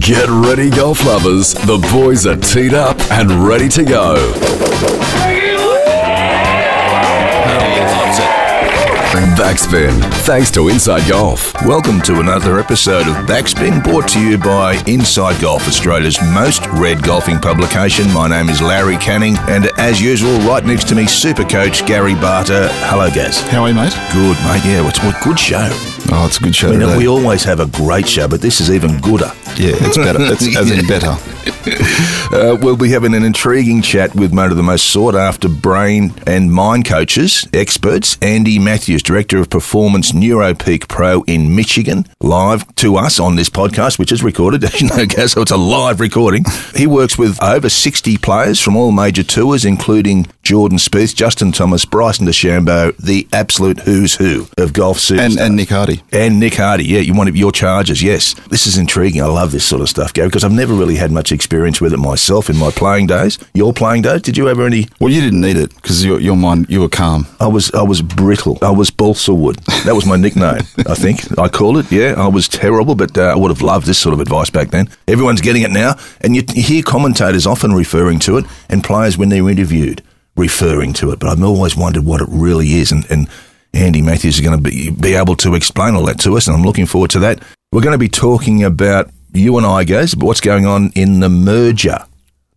Get ready, golf lovers. The boys are teed up and ready to go. Backspin, thanks to Inside Golf. Welcome to another episode of Backspin brought to you by Inside Golf, Australia's most read golfing publication. My name is Larry Canning, and as usual, right next to me, super coach Gary Barter. Hello, Gaz. How are you, mate? Good, mate. Yeah, it's a good show. Oh, it's a good show. You know, we always have a great show, but this is even gooder. yeah, it's better. It's as in better. Uh, we'll be having an intriguing chat with one of the most sought after brain and mind coaches, experts, Andy Matthews, Director of Performance NeuroPeak Pro in Michigan, live to us on this podcast, which is recorded, as you know, Gaz, so it's a live recording. He works with over 60 players from all major tours, including Jordan Spieth, Justin Thomas, Bryson DeChambeau, the absolute who's who of golf superstars. And and Nick Hardy. And Nick Hardy, yeah, you want your charges, yes. This is intriguing. I love this sort of stuff, Gary, because I've never really had much experience with it myself in my playing days. Your playing days, did you ever any? Well, you didn't need it because your your mind you were calm. I was I was brittle. I was balsa wood. That was my nickname. I think I called it. Yeah, I was terrible, but uh, I would have loved this sort of advice back then. Everyone's getting it now, and you you hear commentators often referring to it, and players when they're interviewed referring to it. But I've always wondered what it really is, and. and Andy Matthews is going to be, be able to explain all that to us, and I'm looking forward to that. We're going to be talking about you and I, guys, but what's going on in the merger.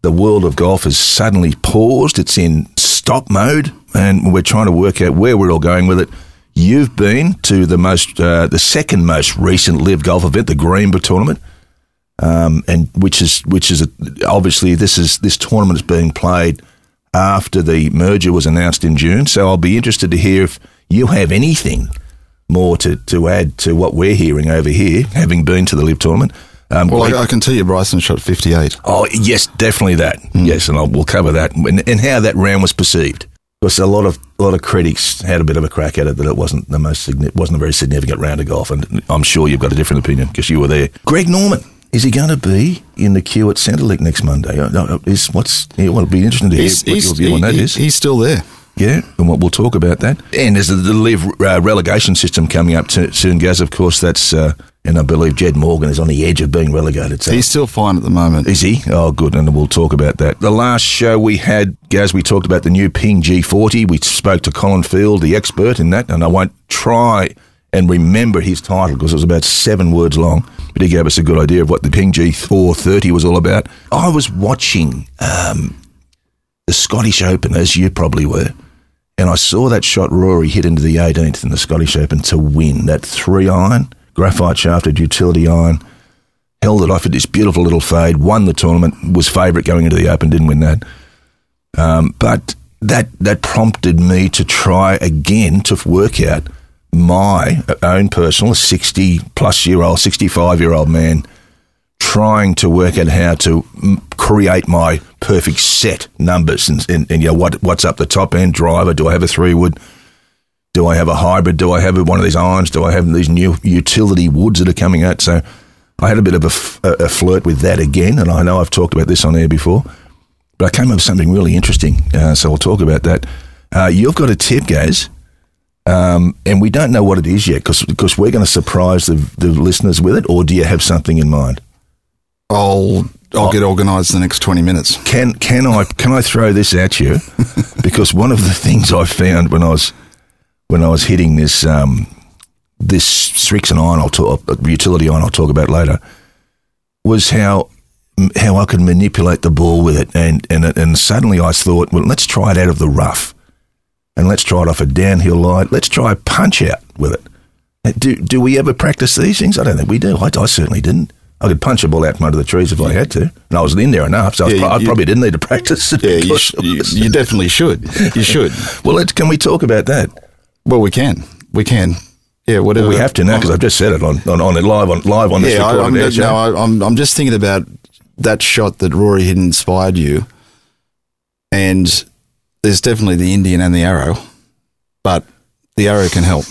The world of golf has suddenly paused. It's in stop mode, and we're trying to work out where we're all going with it. You've been to the most, uh, the second most recent live golf event, the Greenbrier tournament, um, and which is which is a, obviously this is this tournament is being played after the merger was announced in June. So I'll be interested to hear if you have anything more to, to add to what we're hearing over here, having been to the live tournament. Um, Well, I, I can tell you, Bryson shot fifty eight. Oh, yes, definitely that. Yes, and I'll, we'll cover that and, and how that round was perceived. Because a lot of a lot of critics had a bit of a crack at it that it wasn't the most wasn't a very significant round of golf, and I'm sure you've got a different opinion because you were there. Greg Norman is he going to be in the queue at Centrelink next Monday? Uh, Is what's well, it'll be interesting to hear He's, what he's, your view on that he- is. he's still there. Yeah, and what we'll talk about that. And there's the, the live uh, relegation system coming up soon, Gaz. Of course, that's uh, and I believe Jed Morgan is on the edge of being relegated. So He's still fine at the moment. is he? Oh, good. And we'll talk about that. The last show we had, Gaz, we talked about the new Ping G40. We spoke to Colin Field, the expert in that, and I won't try and remember his title because it was about seven words long, but he gave us a good idea of what the Ping G430 was all about. I was watching um, the Scottish Open, as you probably were, and I saw that shot Rory hit into the 18th in the Scottish Open to win that three iron, graphite shafted utility iron held it off at this beautiful little fade, won the tournament, was favourite going into the Open, didn't win that. Um, but that that prompted me to try again to work out my own personal 60 plus year old, 65 year old man trying to work out how to create my perfect set numbers and, and, and you know, what, what's up the top end driver. Do I have a three wood? Do I have a hybrid? Do I have one of these irons? Do I have these new utility woods that are coming out? So I had a bit of a flirt with that again, and I know I've talked about this on air before, but I came up with something really interesting. Uh, so we'll talk about that. Uh, you've got a tip, guys, um, and we don't know what it is yet because we're going to surprise the, the listeners with it, or do you have something in mind? I'll I'll get organised in the next twenty minutes. Can can I can I throw this at you? because one of the things I found when I was when I was hitting this um, this Srixon iron, I'll talk utility iron, I'll talk about later, was how how I could manipulate the ball with it, and and and suddenly I thought, well, let's try it out of the rough, and let's try it off a downhill line. Let's try a punch out with it. Uh, Do do we ever practice these things? I don't think we do. I, I certainly didn't. I could punch a ball out from under the trees if I had to, and I was in there enough, so I, Yeah, I you- probably didn't need to practice. it Yeah, you, sh- you, definitely should. You should. well, let's, can we talk about that? Well, we can. We can. Yeah, whatever. we uh, have to now because oh. I've just said it on on, on it live on live on this yeah, I, I'm, show. no, I, I'm I'm just thinking about that shot that Rory had inspired you, and there's definitely the Indian and the arrow, but the arrow can help.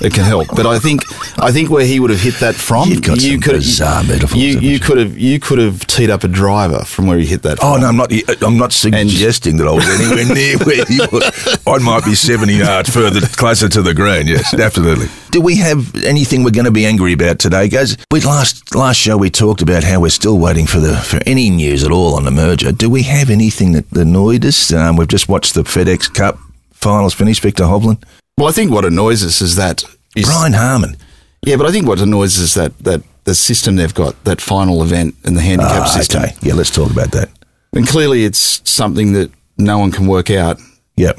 It can help, but I think I think where he would have hit that from, You've got some could bizarre metaphors, You, you you? could have you could have teed up a driver from where he hit that. Oh from. no, I'm not. I'm not suggesting that I was anywhere near where he was. I might be 70 yards further, closer to the green. Yes, absolutely. Do we have anything we're going to be angry about today, guys? We last last show we talked about how we're still waiting for the for any news at all on the merger. Do we have anything that annoyed us? Um, we've just watched the FedEx Cup finals finish. Viktor Hovland, Well, I think what annoys us is that is Brian Harman. yeah, but I think what annoys us is that that the system they've got that final event in the handicap Ah, system, okay, yeah, let's talk about that. and clearly it's something that no one can work out. Yep.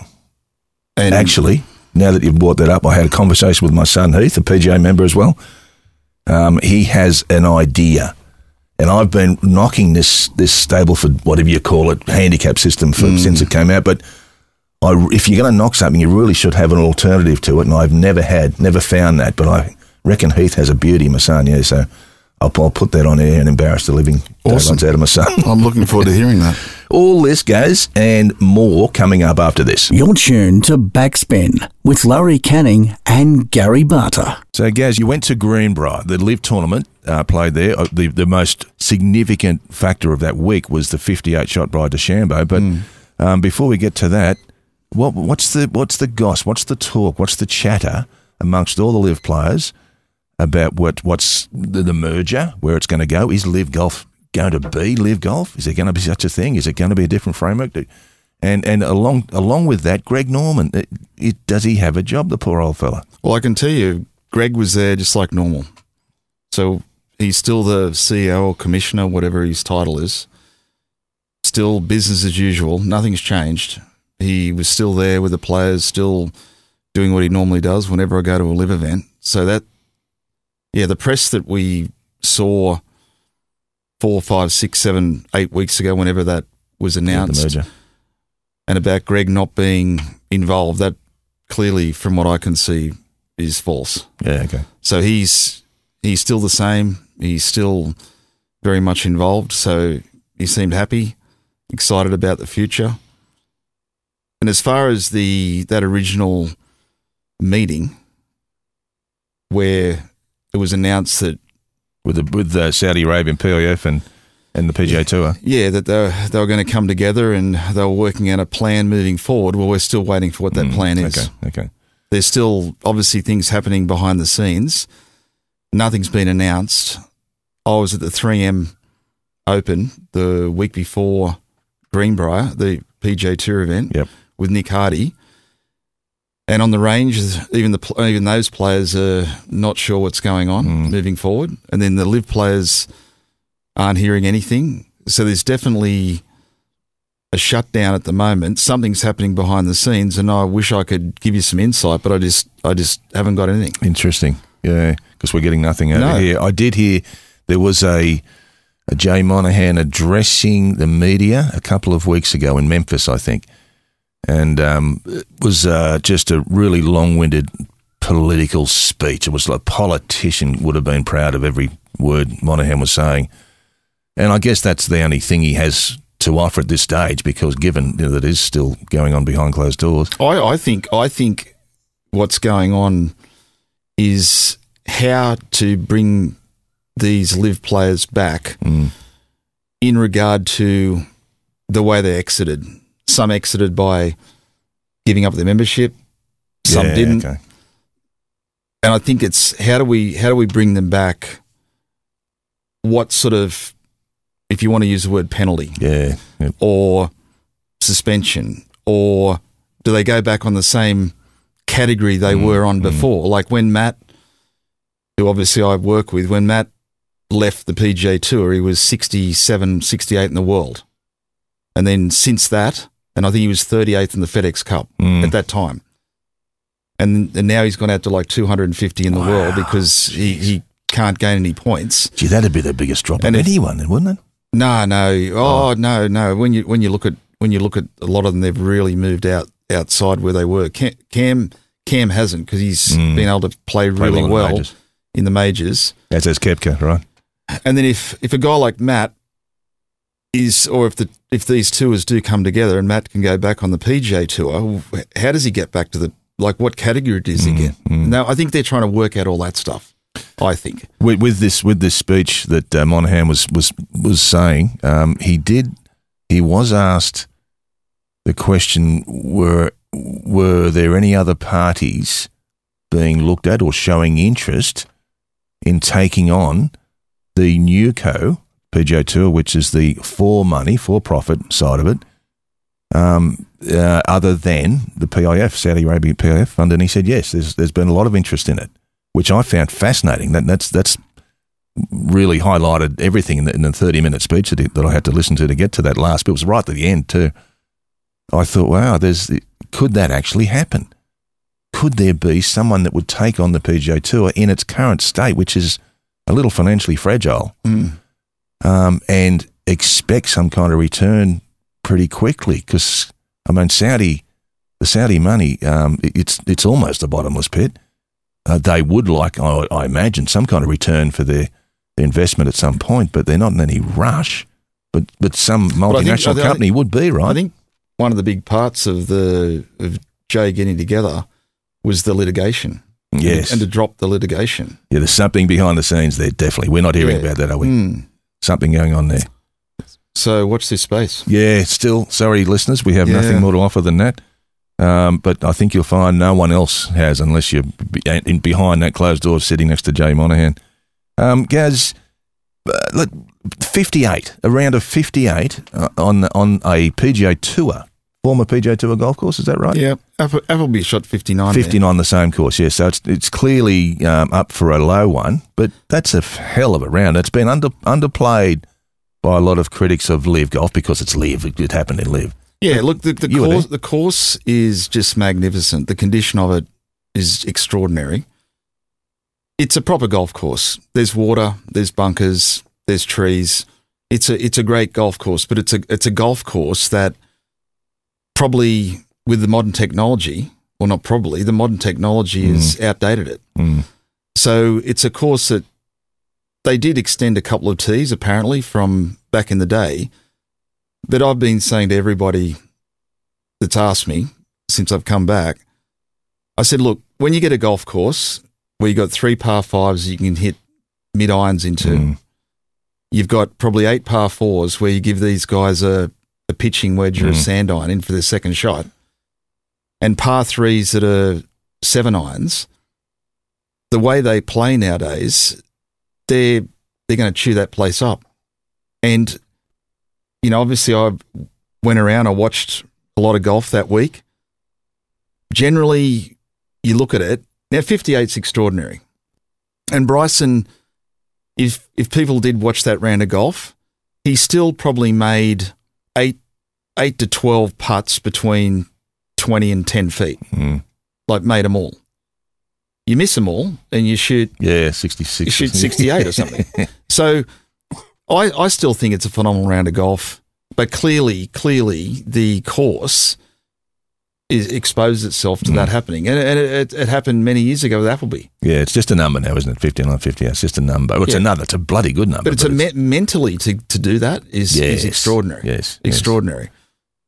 And Actually, now that you've brought that up, I had a conversation with my son Heath, a PGA member as well. Um, he has an idea, and I've been knocking this this stable for whatever you call it, handicap system for, since it came out. But I, if you're going to knock something, you really should have an alternative to it, and I've never had, never found that. But I reckon Heath has a beauty, my son. Yeah, so I'll, I'll put that on air and embarrass the living Awesome. out of my son. I'm looking forward to hearing that. All this, guys, and more coming up after this. You're tuned to Backspin with Larry Canning and Gary Barter. So, Gaz, you went to Greenbrier, the live tournament, uh, played there. Uh, The, the most significant factor of that week was the 58 shot by DeChambeau. But um, before we get to that, what, what's the what's the goss? What's the talk? What's the chatter amongst all the live players about what what's the, the merger, where it's going to go? Is live golf going to be live golf? Is there going to be such a thing? Is it going to be a different framework? And and along along with that, Greg Norman, it, it, does he have a job? The poor old fella. Well, I can tell you, Greg was there just like normal. So he's still the CEO or commissioner, whatever his title is. Still business as usual. Nothing's changed. He was still there with the players, still doing what he normally does whenever I go to a live event. So that, yeah, the press that we saw four, five, six, seven, eight weeks ago, whenever that was the announced, merger. and about Greg not being involved, that clearly, from what I can see, is false. Yeah, okay. So he's he's still the same. He's still very much involved. So he seemed happy, excited about the future. And as far as the that original meeting where it was announced that With the with the Saudi Arabian PIF and and the PGA Tour. yeah that they were, they were going to come together and they were working out a plan moving forward. Well, we're still waiting for what that mm, plan is. Okay, okay. there's still obviously things happening behind the scenes. Nothing's been announced. I was at the 3M Open the week before Greenbrier, the PGA Tour event, Yep. With Nick Hardy. And on the range, even the even those players are not sure what's going on Mm. moving forward. And then the live players aren't hearing anything. So there's definitely a shutdown at the moment. Something's happening behind the scenes, and I wish I could give you some insight, but I just I just haven't got anything. Interesting. Yeah, because we're getting nothing out No. of here. I did hear there was a a Jay Monahan addressing the media a couple of weeks ago in Memphis, I think, and um, it was uh, just a really long-winded political speech. It was like a politician would have been proud of every word Monahan was saying, and I guess that's the only thing he has to offer at this stage because given you know, that is still going on behind closed doors. I, I think I think what's going on is how to bring these live players back Mm. in regard to the way they exited. Some exited by giving up their membership, some Yeah, didn't. Okay. and I think it's how do we how do we bring them back? What sort of, if you want to use the word penalty Yeah. yeah. or suspension, or do they go back on the same category they Mm, were on mm. before? Like when Matt, who obviously I work with, when Matt left the PGA Tour, he was 67, 68 in the world, and then since that, and I think he was 38th in the FedEx Cup Mm. at that time. And, and now he's gone out to like 250 in the world because he, he can't gain any points. Gee, that'd be the biggest drop And of anyone, wouldn't it? No, no. Oh, no, no. When you when you look at when you look at a lot of them, they've really moved out outside where they were. Cam Cam, Cam hasn't because he's Mm. been able to play really well in well in the majors. As has Koepka, right? And then if if a guy like Matt is, or if the if these tours do come together and Matt can go back on the PGA tour, how does he get back to the like what category does he get? Now, I think they're trying to work out all that stuff. I think. with, with this with this speech that uh, Monahan was was was saying, um, he did he was asked the question were were there any other parties being looked at or showing interest in taking on the Newco PGA Tour, which is the for money for profit side of it, um, uh, other than the PIF Saudi Arabia PIF fund, and he said yes. There's there's been a lot of interest in it, which I found fascinating. That that's that's really highlighted everything in the, in the 30 minute speech that, that I had to listen to to get to that last bit. It was right at the end too. I thought, wow, there's could that actually happen? Could there be someone that would take on the PGA Tour in its current state, which is a little financially fragile, um, and expect some kind of return pretty quickly? Because I mean, Saudi, the Saudi money, um, it- it's it's almost a bottomless pit. Uh, they would like, I, I imagine, some kind of return for their, their investment at some point, but they're not in any rush. But but some multinational I think- company would be right. I think one of the big parts of the of Jay getting together was the litigation. yes, And to drop the litigation. yeah. There's something behind the scenes there. Definitely, we're not hearing Yeah. about that, are we? Mm. Something going on there. So watch this space. Yeah, still sorry, listeners, we have Yeah. nothing more to offer than that. Um, but I think you'll find no one else has, unless you're in behind that closed door, sitting next to Jay Monahan. Um, Gaz, uh, look, fifty-eight, a round of fifty-eight uh, on on a PGA Tour, former PGA Tour golf course. Is that right? Yeah. Apple, Appleby shot 59. there. 15 on the same course, yeah. So it's it's clearly um, up for a low one, but that's a hell of a round. It's been under underplayed by a lot of critics of live golf because it's live. It, it happened in live. Yeah, look, the, the course the course is just magnificent. The condition of it is extraordinary. It's a proper golf course. There's water, there's bunkers, there's trees. It's a it's a great golf course, but it's a it's a golf course that probably with the modern technology, well not probably, the modern technology has outdated it. Mm. So it's a course that they did extend a couple of tees apparently from back in the day. But I've been saying to everybody that's asked me since I've come back, I said, look, when you get a golf course where you've got three par fives you can hit mid irons into, Mm. you've got probably eight par fours where you give these guys a, a pitching wedge or a Mm. sand iron in for their second shot, and par threes that are seven irons. The way they play nowadays, they're they're going to chew that place up, and you know, obviously, I went around. I watched a lot of golf that week. Generally, you look at it now. Fifty eight's extraordinary, and Bryson if if people did watch that round of golf, he still probably made eight eight to twelve putts between twenty and ten feet. Mm. Like made them all. You miss them all, and you shoot Yeah, 66. you shoot sixty eight or something. So, I I still think it's a phenomenal round of golf, but clearly clearly the course is exposed itself to Mm. that happening, and, and it, it, it happened many years ago with Appleby. yeah, it's just a number now, isn't it? 15 on 50. It's just a number. Well, it's Yeah. another. It's a bloody good number. But it's a me- mentally to, to do that is, Yes. is extraordinary. Yes, yes. extraordinary.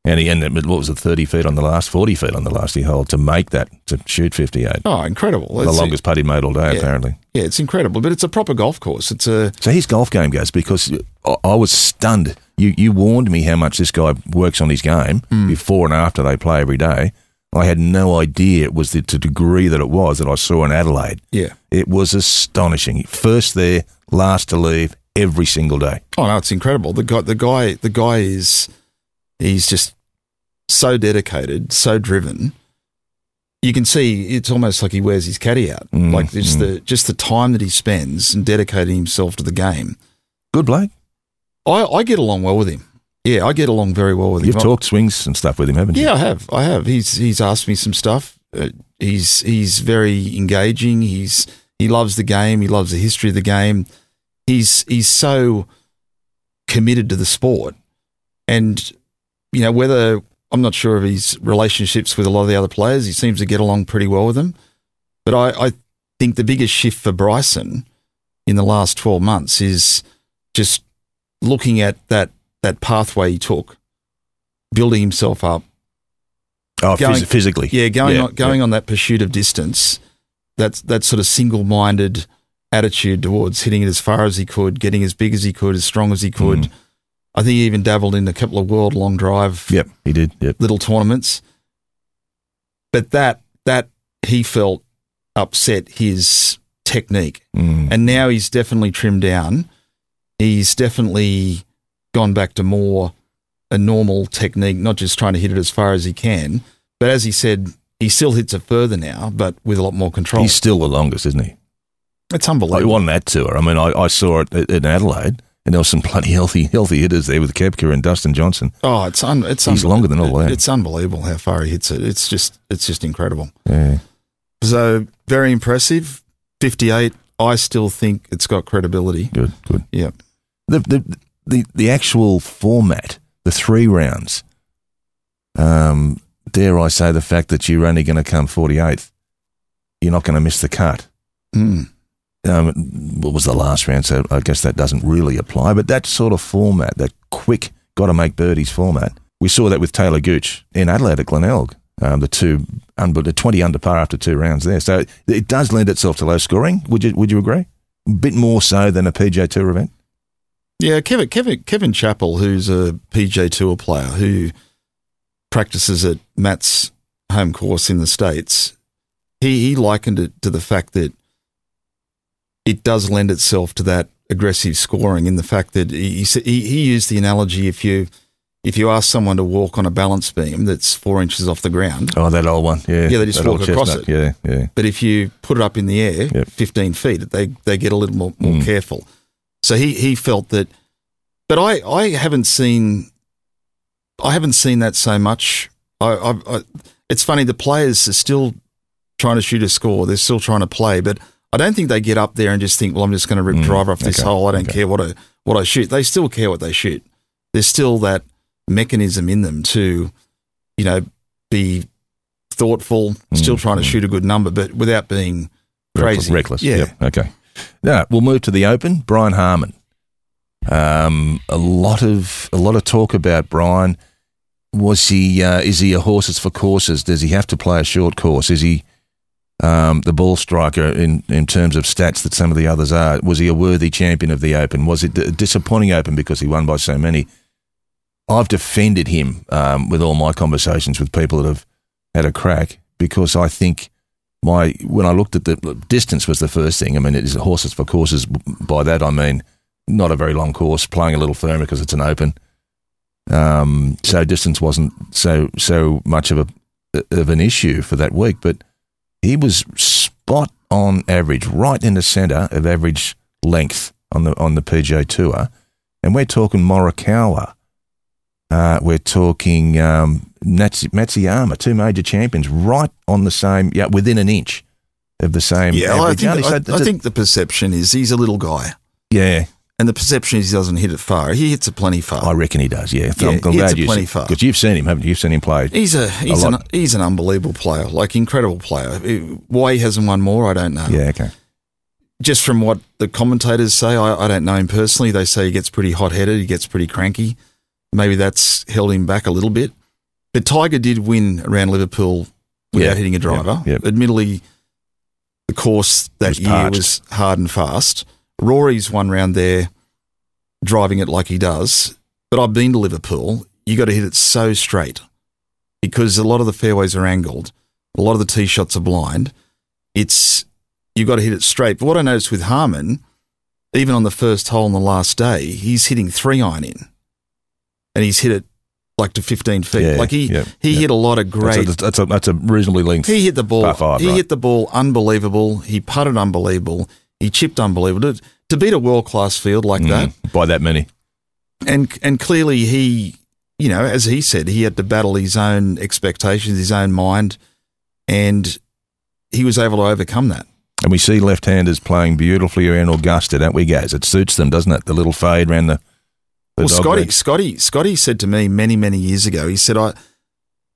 And he ended what was it, 30 feet on the last, 40 feet on the last he hole to make that, to shoot 58. Oh, incredible! the It's- longest putt he made all day, Yeah. apparently. Yeah, it's incredible, but it's a proper golf course. It's a So his golf game goes because I was stunned. You you warned me how much this guy works on his game Hmm. before and after they play every day. I had no idea it was the, to degree that it was that I saw in Adelaide. yeah. It was astonishing. First there, last to leave every single day. Oh no, it's incredible. The guy, the guy, the guy is he's just so dedicated, so driven. You can see it's almost like he wears his caddy out. Mm, like just the just the time that he spends and dedicating himself to the game. Good bloke. I, I get along well with him. Yeah, I get along very well with him. You've him. talked swings and stuff with him, haven't you? Yeah, I have. I have. He's he's asked me some stuff. Uh, he's he's very engaging. He's he loves the game. He loves the history of the game. He's he's so committed to the sport, and you know whether I'm not sure of his relationships with a lot of the other players. He seems to get along pretty well with them. But I, I think the biggest shift for Bryson in the last 12 months is just looking at that that pathway he took, building himself up, Oh, Going- phys- physically. Yeah, going Yeah, on going on that pursuit of distance, that's that sort of single minded attitude towards hitting it as far as he could, getting as big as he could, as strong as he could. Mm. I think he even dabbled in a couple of world long drive Yep, he did. Yep. little tournaments. But that that he felt upset his technique. Mm. And now he's definitely trimmed down. He's definitely gone back to more a normal technique, not just trying to hit it as far as he can. But as he said, he still hits it further now, but with a lot more control. He's still the longest, isn't he? it's Like, unbelievable. wasn't that tour. I mean, I, I saw it in Adelaide, and there was some bloody healthy, healthy hitters there with Koepka and Dustin Johnson. oh, it's un- it's He's longer than all that. It's unbelievable how far he hits it. It's just it's just incredible. Yeah. So very impressive. Fifty eight. I still think it's got credibility. Good, good. Yeah. The, the, the, the actual format, the three rounds, um, dare I say, the fact that you're only going to come 48th, you're not going to miss the cut. Mm. um, what was the last round? So I guess that doesn't really apply. But that sort of format, that quick, got to make birdies format, we saw that with Talor Gooch in Adelaide at Glenelg. Um, the two, un- the twenty under par after two rounds there. So it does lend itself to low scoring. Would you Would you agree? A bit more so than a PGA Tour event. Yeah, Kevin Kevin Kevin Chappell, who's a PGA Tour player who practices at Matt's home course in the states, he he likened it to the fact that it does lend itself to that aggressive scoring. In the fact that he he, he used the analogy if you if you ask someone to walk on a balance beam that's four inches off the ground, Oh, that old one. Yeah, Yeah, they just walk across chestnut. Yeah, yeah. but if you put it up in the air, Yep. 15 feet, they, they get a little more, more Mm. careful. So he, he felt that, but I, I haven't seen, I haven't seen that so much. I, I, I, it's funny, the players are still trying to shoot a score. They're still trying to play, but I don't think they get up there and just think, well, I'm just going to rip Mm, driver off this okay, hole. I don't okay. care what I, what I shoot. They still care what they shoot. There's still that mechanism in them to, you know, be thoughtful, still Mm, trying to mm. shoot a good number, but without being crazy. Reckless. Yeah. Yep. Okay. Now we'll move to the Open. Brian Harman. Um, a lot of a lot of talk about Brian. Was he? Uh, is he a horses for courses? Does he have to play a short course? Is he um, the ball striker in in terms of stats that some of the others are? Was he a worthy champion of the Open? Was it a disappointing Open because he won by so many? I've defended him um, with all my conversations with people that have had a crack because I think my when I looked at the distance was the first thing. I mean, it is horses for courses. By that I mean not a very long course, playing a little firmer because it's an open. Um, so distance wasn't so so much of a of an issue for that week, but he was spot on average, right in the centre of average length on the on the PGA Tour, and we're talking Morikawa. Uh, we're talking um, Matsuyama, two major champions, right on the same, yeah, within an inch of the same. Yeah, I think, I, so- I think the perception is he's a little guy. yeah, And the perception is he doesn't hit it far. He hits it plenty far. I reckon he does. Yeah, Yeah, I'm he glad hits it you plenty far. because you've seen him, haven't you? You've seen him play. He's a he's an he's an unbelievable player, like incredible player. Why he hasn't won more, I don't know. Yeah, okay. Just from what the commentators say, I, I don't know him personally. They say he gets pretty hot headed, he gets pretty cranky. Maybe that's held him back a little bit. But Tiger did win around Liverpool without Yeah, hitting a driver. yeah, yeah. Admittedly, the course that Was year parched. was hard and fast. Rory's one round there, driving it like he does. But I've been to Liverpool. You got to hit it so straight because a lot of the fairways are angled. A lot of the tee shots are blind. It's you got to hit it straight. But what I noticed with Harman, even on the first hole on the last day, he's hitting three iron in, and he's hit it like to fifteen feet. Yeah, like he yeah, he yeah. hit a lot of great. That's a, that's a that's a reasonably length. He hit the ball. Five, he right. hit the ball unbelievable. He putted unbelievable. He chipped unbelievable. To, to beat a world class field like that, Mm, by that many. and and clearly he, you know, as he said, he had to battle his own expectations, his own mind, and he was able to overcome that. And we see left-handers playing beautifully around Augusta, don't we, guys? It suits them, doesn't it? The little fade around the. Well, Scotty. Scotty, Scotty said to me many, many years ago. He said, "I."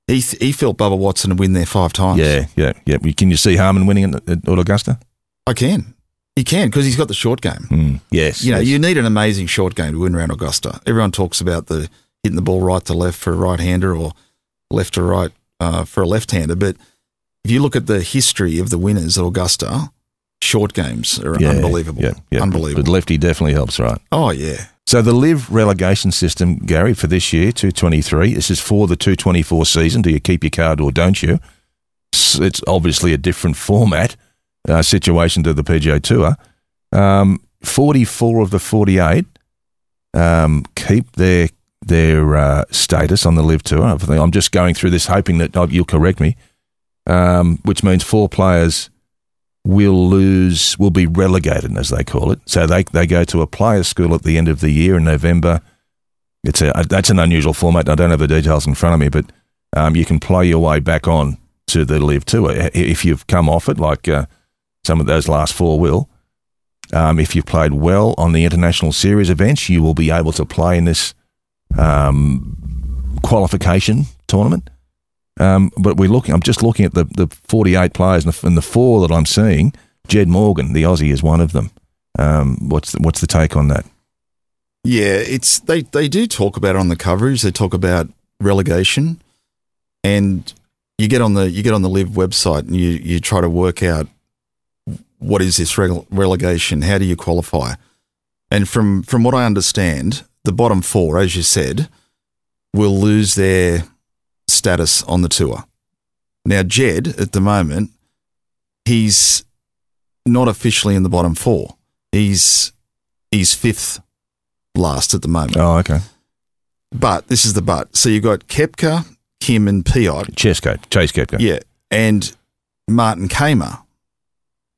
He, th- he felt Bubba Watson would win there five times. Yeah, yeah, yeah. Can you see Harman winning at, at Augusta? I can. He can because he's got the short game. Mm, yes. You know, yes. you need an amazing short game to win around Augusta. Everyone talks about the hitting the ball right to left for a right hander or left to right uh, for a left-hander, but if you look at the history of the winners at Augusta, short games are Yeah, unbelievable. Yeah, yeah. Unbelievable. But lefty definitely helps, right? oh yeah. So the live relegation system, Gary, for this year, 223, this is for the 224 season. Do you keep your card or don't you? It's obviously a different format uh, situation to the PGA Tour. Um, 44 of the 48 um, keep their their uh, status on the live tour. I'm just going through this hoping that oh, you'll correct me, um, which means four players will lose, will be relegated, as they call it. So they they go to a players' school at the end of the year in November. It's a that's an unusual format. I don't have the details in front of me, but um, you can play your way back on to the live tour if you've come off it, like uh, some of those last four will. Um, if you've played well on the international series events, you will be able to play in this um, qualification tournament. Um, but we're looking. I'm just looking at the, the 48 players, and the, and the four that I'm seeing. Jed Morgan, the Aussie, is one of them. Um, what's the, what's the take on that? Yeah, it's they they do talk about on the coverage. They talk about relegation, and you get on the you get on the live website and you you try to work out what is this rele- relegation? How do you qualify? And from from what I understand, the bottom four, as you said, will lose their status on the tour. Now, Jed at the moment, he's not officially in the bottom four. He's he's fifth last at the moment. Oh, okay. But this is the but. So you've got Koepka, Kim, and Piot. Chesco, Chase Koepka. Yeah. And Martin Kaymer.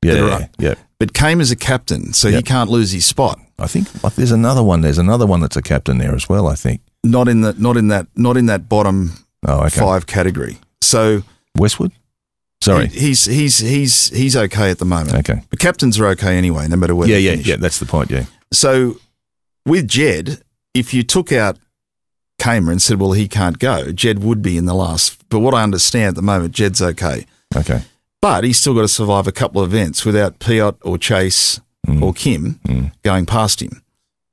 yeah, yeah, right. yeah. But Kaymer's a captain, so he can't lose his spot. I think like, there's another one. There's another one that's a captain there as well. I think. Not in the not in that not in that bottom Oh, okay. five category. So Westwood. Sorry. he- he's he's he's he's okay at the moment. Okay. The captains are okay anyway, no matter where Yeah, they yeah, finish. yeah. That's the point. Yeah. So with Jed, if you took out Kaymer and said, well, he can't go, Jed would be in the last. But what I understand at the moment, Jed's okay. Okay. But he's still got to survive a couple of events without Piot or Chase Mm. or Kim Mm. going past him.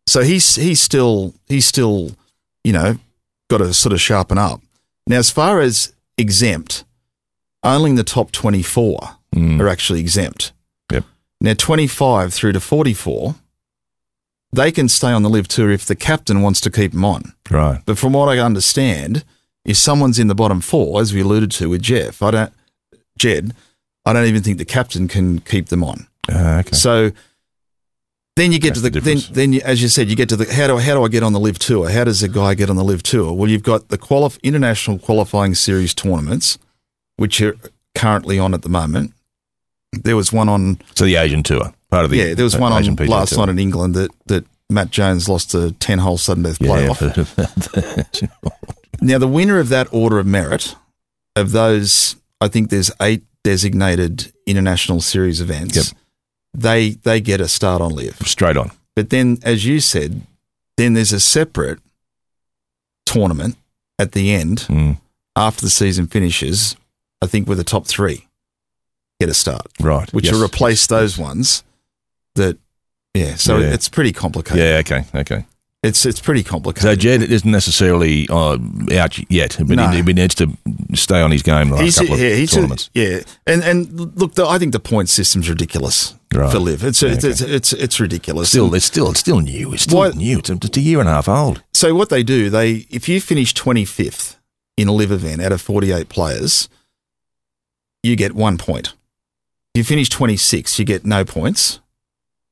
So he's he's still he's still, you know, got to sort of sharpen up. Now, as far as exempt, only the top twenty four Mm. are actually exempt. Yep. Now, twenty five through to forty four, they can stay on the live tour if the captain wants to keep them on. Right. But from what I understand, if someone's in the bottom four, as we alluded to with Jeff, I don't, Jed, I don't even think the captain can keep them on. Uh, okay. So then you get That's to the, the then then you, as you said, you get to the how do how do I get on the live tour? How does a guy get on the live tour? Well, you've got the qualif- international qualifying series tournaments, which are currently on at the moment. There was one on so the Asian tour, part of the yeah, there was one on PGA last tour. night in England that that Matt Jones lost a ten hole sudden death playoff. I've heard of that. Now, the winner of that order of merit, of those, I think there's eight designated international series events. Yep. They they get a start on live. Straight on. But then, as you said, then there's a separate tournament at the end Mm. after the season finishes. I think with the top three get a start, Right. which yes. will replace those ones. That yeah, so Yeah. it's pretty complicated. Yeah. Okay. Okay. It's it's pretty complicated. So Jed isn't necessarily uh, out yet, but No. he, he needs to stay on his game the last He's, couple of yeah, tournaments. yeah, and and look, the, I think the point system's ridiculous Right. for live. It's it's, okay. it's it's it's ridiculous. Still, it's still, it's still new. It's still new. It's a, it's a year and a half old. so what they do, they if you finish twenty fifth in a live event out of forty eight players, you get one point. If you finish twenty six, you get no points.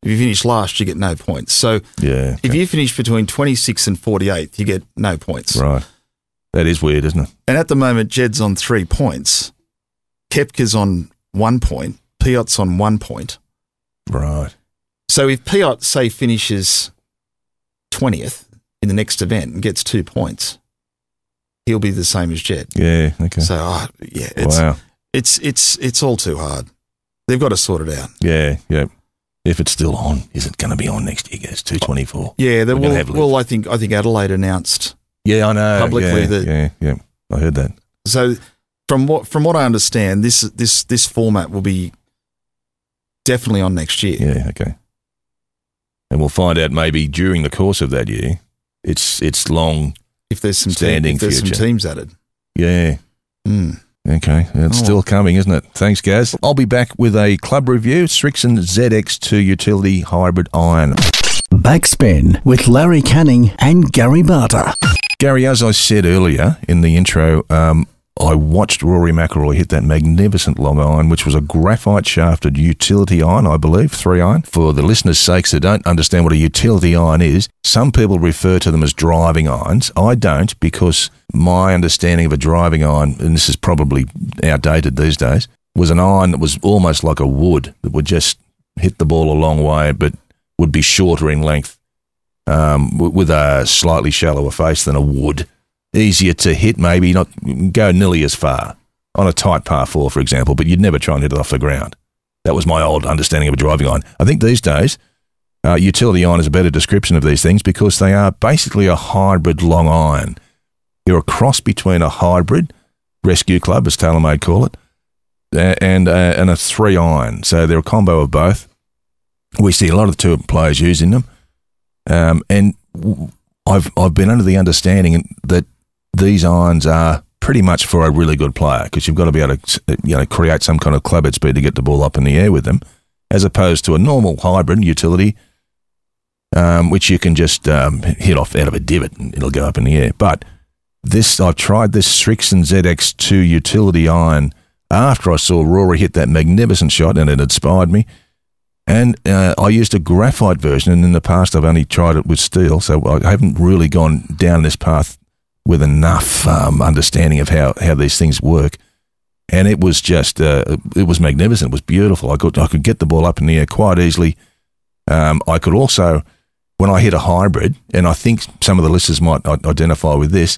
If you finish last, you get no points. So Yeah. if you finish between twenty six and forty eighth, you get no points. right. That is weird, isn't it? And at the moment, Jed's on three points. Koepka's on one point. Piot's on one point. Right. So if Piot, say, finishes 20th in the next event and gets two points, he'll be the same as Jed. Yeah. Okay. So, oh, yeah, it's, wow. it's, it's, it's all too hard. They've got to sort it out. Yeah. Yeah. If it's still on, is it going to be on next year? It's two twenty four. Yeah, they We're will, have well, I think, I think Adelaide announced. Yeah, I know. Publicly yeah, that- yeah, yeah. I heard that. So from what, from what I understand, this, this, this format will be definitely on next year. Yeah. Okay. And we'll find out maybe during the course of that year. It's it's long. If there's some, team, Standing if there's some teams added. Yeah. Mm. Okay, it's Oh. still coming, isn't it? Thanks, Gaz. I'll be back with a club review Srixon ZX2 Utility Hybrid Iron. Backspin with Larry Canning and Gary Barter. Gary, as I said earlier in the intro, um, I watched Rory McIlroy hit that magnificent long iron, which was a graphite shafted utility iron, I believe, three iron. For the listeners' sakes who don't understand what a utility iron is, some people refer to them as driving irons. I don't because my understanding of a driving iron, and this is probably outdated these days, was an iron that was almost like a wood that would just hit the ball a long way, but would be shorter in length um, with a slightly shallower face than a wood. Easier to hit, maybe not go nearly as far on a tight par four, for example, but you'd never try and hit it off the ground. That was my old understanding of a driving iron. I think these days, uh, utility iron is a better description of these things because they are basically a hybrid long iron. You're a cross between a hybrid rescue club, as TaylorMade call it, and and a three iron. So they're a combo of both. We see a lot of the tour players using them. Um, and I've I've been under the understanding that these irons are pretty much for a really good player because you've got to be able to you know create some kind of club speed to get the ball up in the air with them, as opposed to a normal hybrid utility, um, which you can just um, hit off out of a divot and it'll go up in the air. But this I've tried this Srixon ZX2 utility iron after I saw Rory hit that magnificent shot and it inspired me. And uh, I used a graphite version, and in the past I've only tried it with steel, so I haven't really gone down this path with enough um, understanding of how, how these things work. And it was just, uh, it was magnificent. It was beautiful. I could, I could get the ball up in the air quite easily. Um, I could also, when I hit a hybrid, and I think some of the listeners might identify with this,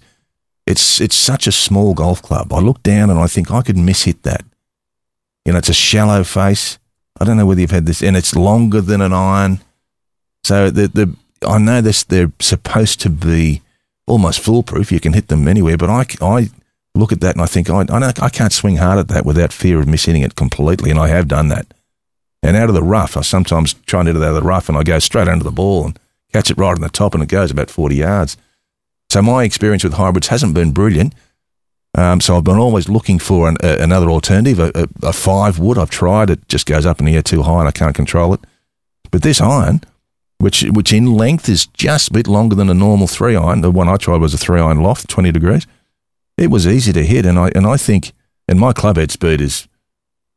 it's it's such a small golf club. I look down and I think I could miss hit that. You know, it's a shallow face. I don't know whether you've had this, and it's longer than an iron. So the the I know this they're supposed to be almost foolproof. You can hit them anywhere, but I, I look at that and I think I I, I can't swing hard at that without fear of missing it completely, and I have done that. And out of the rough, I sometimes try and hit it out of the rough, and I go straight under the ball and catch it right on the top, and it goes about forty yards. So my experience with hybrids hasn't been brilliant. Um, so I've been always looking for an, a, another alternative, a, a, a five wood. I've tried it, just goes up in the air too high, and I can't control it. But this iron, which which in length is just a bit longer than a normal three iron, the one I tried was a three iron loft, twenty degrees. It was easy to hit, and I and I think, and my club head speed is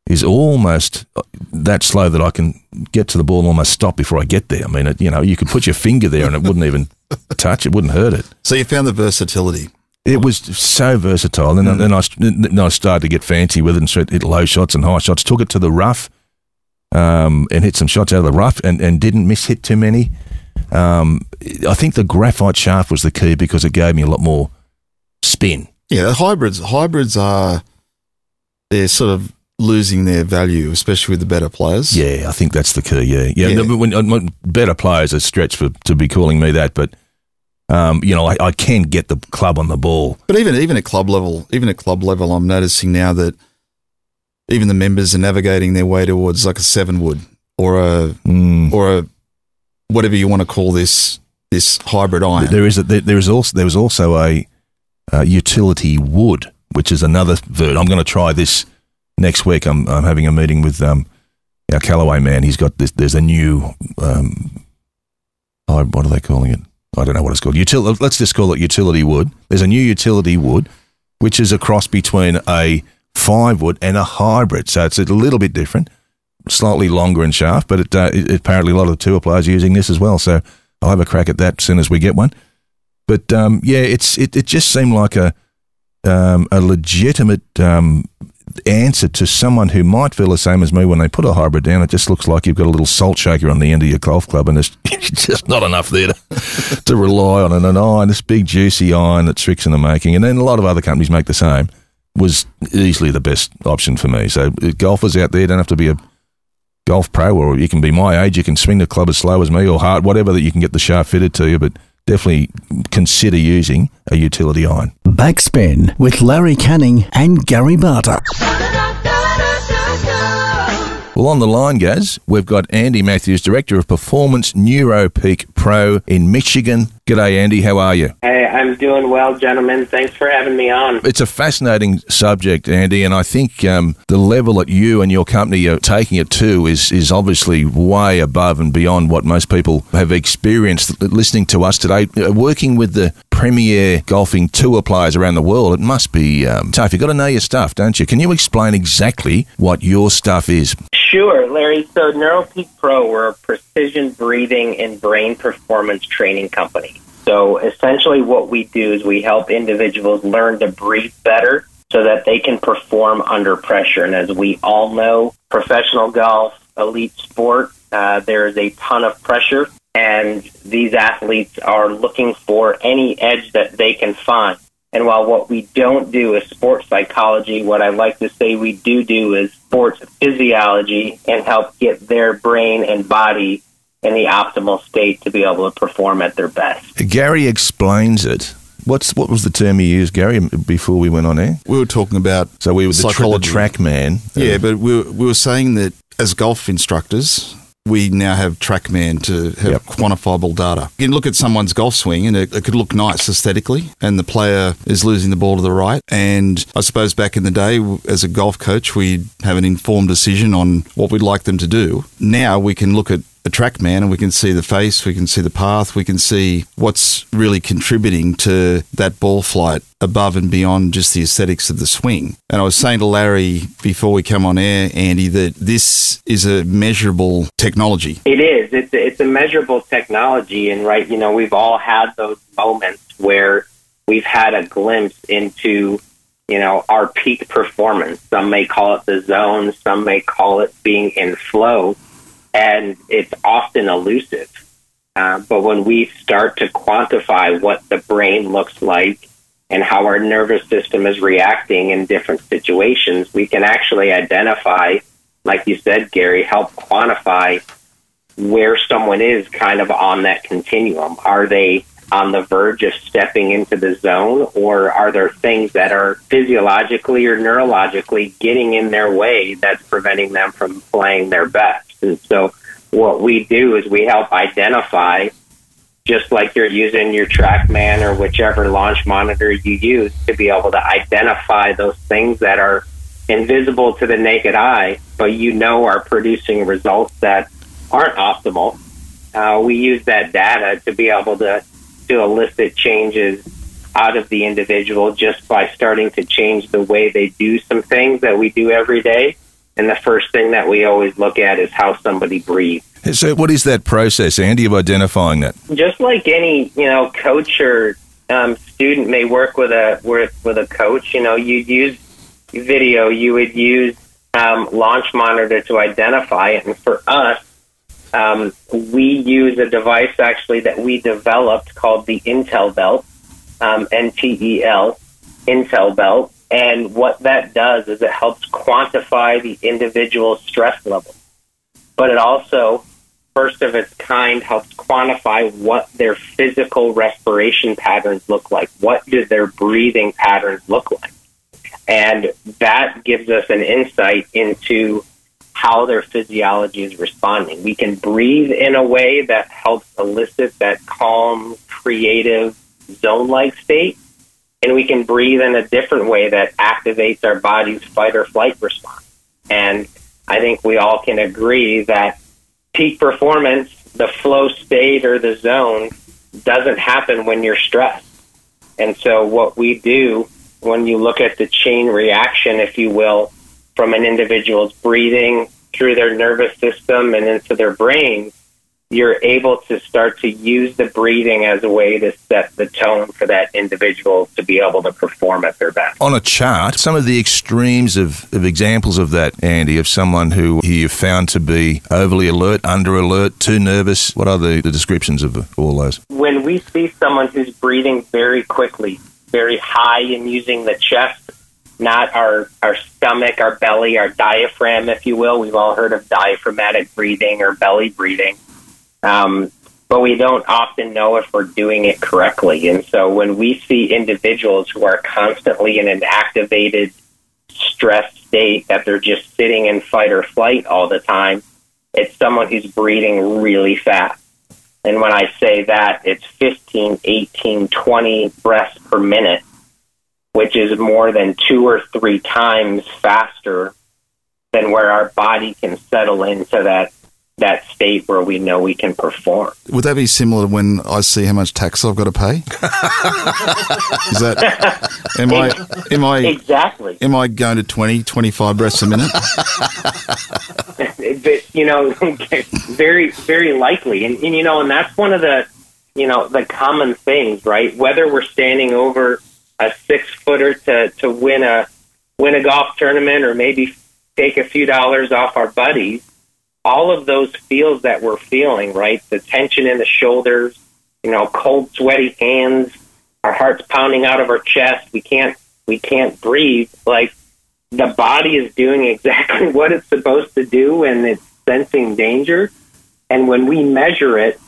is almost that slow that I can get to the ball and almost stop before I get there. I mean, it, you know, you could put your finger there and it wouldn't even touch; it wouldn't hurt it. So you found the versatility. It was so versatile, and Mm. then I then I started to get fancy with it and started hit low shots and high shots. Took it to the rough, um, and hit some shots out of the rough, and, and didn't miss hit too many. Um, I think the graphite shaft was the key because it gave me a lot more spin. Yeah, the hybrids hybrids are they're sort of losing their value, especially with the better players. Yeah, I think that's the key. Yeah, yeah. Yeah. when, uh, when better players are stretched for to be calling me that, but um, you know, I, I can get the club on the ball. But even even at club level, even at club level, I'm noticing now that even the members are navigating their way towards like a seven wood or a Mm. or a whatever you want to call this this hybrid iron. There is a, there, there is also there was also a uh, utility wood, which is another vert. I'm going to try this next week. I'm, I'm having a meeting with um, our Callaway man. He's got this. There's a new. Um, oh, what are they calling it? I don't know what it's called. Util- let's just call it utility wood. There's a new utility wood, which is a cross between a five wood and a hybrid. So it's a little bit different, slightly longer in shaft, but it, uh, it, apparently a lot of the tour players are using this as well. So I'll have a crack at that as soon as we get one. But um, yeah, it's it, it just seemed like a um, a legitimate um, answer to someone who might feel the same as me when they put a hybrid down. It just looks like you've got a little salt shaker on the end of your golf club, and there's just not enough there to, to rely on. And an iron, this big juicy iron that Srixon are making, and then a lot of other companies make the same, was easily the best option for me. So uh, golfers out there don't have to be a golf pro, or you can be my age. You can swing the club as slow as me or hard, whatever that you can get the shaft fitted to you, but. Definitely consider using a utility iron. Backspin with Larry Canning and Gary Barter. Well, on the line, Gaz, we've got Andy Matthews, Director of Performance NeuroPeak Pro in Michigan. G'day, Andy. How are you? Hey, I'm doing well, gentlemen. Thanks for having me on. It's a fascinating subject, Andy, and I think um, the level that you and your company are taking it to is is obviously way above and beyond what most people have experienced. Listening to us today, uh, working with the premier golfing tour players around the world, it must be um, tough. You've got to know your stuff, don't you? Can you explain exactly what your stuff is? Sure, Larry. So, NeuroPeak Pro, we're a precision breathing and brain performance training company. So, essentially, what we do is we help individuals learn to breathe better so that they can perform under pressure. And as we all know, professional golf, elite sport, uh, there is a ton of pressure, and these athletes are looking for any edge that they can find. And while what we don't do is sports psychology, what I like to say we do do is sports physiology and help get their brain and body in the optimal state to be able to perform at their best. Gary explains it. What's what was the term you used, Gary, before we went on air? We were talking about So we were the, tra- the Psychology. track man. yeah, but we were, we were saying that as golf instructors, we now have TrackMan to have Yep. quantifiable data. You can look at someone's golf swing and it, it could look nice aesthetically, and the player is losing the ball to the right. And I suppose back in the day, as a golf coach, we'd have an informed decision on what we'd like them to do. Now we can look at a TrackMan and we can see the face, we can see the path, we can see what's really contributing to that ball flight above and beyond just the aesthetics of the swing. And I was saying to Larry before we come on air, Andy, that this is a measurable technology. It is. It's it's a measurable technology, and right, you know, we've all had those moments where we've had a glimpse into, you know, our peak performance. Some may call it the zone. Some may call it being in flow, and it's often elusive. Uh, but when we start to quantify what the brain looks like and how our nervous system is reacting in different situations, we can actually identify, like you said, Gary, help quantify where someone is kind of on that continuum. Are they on the verge of stepping into the zone, or are there things that are physiologically or neurologically getting in their way that's preventing them from playing their best? And so, what we do is we help identify, just like you're using your TrackMan or whichever launch monitor you use, to be able to identify those things that are invisible to the naked eye, but you know are producing results that aren't optimal. Uh, we use that data to be able to to elicit changes out of the individual just by starting to change the way they do some things that we do every day. And the first thing that we always look at is how somebody breathes. So, what is that process, Andy, of identifying that? Just like any you know coach or um, student may work with a with with a coach, you know, you'd use video, you would use um, launch monitor to identify it, and for us, um, we use a device actually that we developed called the Intel Belt, um, NTEL, Intel Belt. And what that does is it helps quantify the individual stress level. But it also, first of its kind, helps quantify what their physical respiration patterns look like. What do their breathing patterns look like? And that gives us an insight into how their physiology is responding. We can breathe in a way that helps elicit that calm, creative, zone like state. And we can breathe in a different way that activates our body's fight or flight response. And I think we all can agree that peak performance, the flow state or the zone, doesn't happen when you're stressed. And so, what we do when you look at the chain reaction, if you will, from an individual's breathing through their nervous system and into their brain, you're able to start to use the breathing as a way to set the tone for that individual to be able to perform at their best. On a chart, some of the extremes of, of examples of that, Andy, of someone who you found to be overly alert, under alert, too nervous. What are the, the descriptions of all those? When we see someone who's breathing very quickly, very high and using the chest, not our, our stomach, our belly, our diaphragm, if you will. We've all heard of diaphragmatic breathing or belly breathing. Um, but we don't often know if we're doing it correctly. And so when we see individuals who are constantly in an activated, stress state that they're just sitting in fight or flight all the time. It's someone who's breathing really fast. And when I say that, it's 15, 18, 20 breaths per minute, which is more than two or three times faster than where our body can settle into that that state where we know we can perform. Would that be similar to when I see how much tax I've got to pay? Is that am I am I exactly am I going to 20, 25 breaths a minute? but, you know, very very likely, and, and you know, and that's one of the you know the common things, right? Whether we're standing over a six footer to to win a win a golf tournament, or maybe take a few dollars off our buddies all of those feels that we're feeling, right? The tension in the shoulders, you know, cold, sweaty hands, our hearts pounding out of our chest. We can't, we can't breathe. Like the body is doing exactly what it's supposed to do and it's sensing danger. And when we measure it,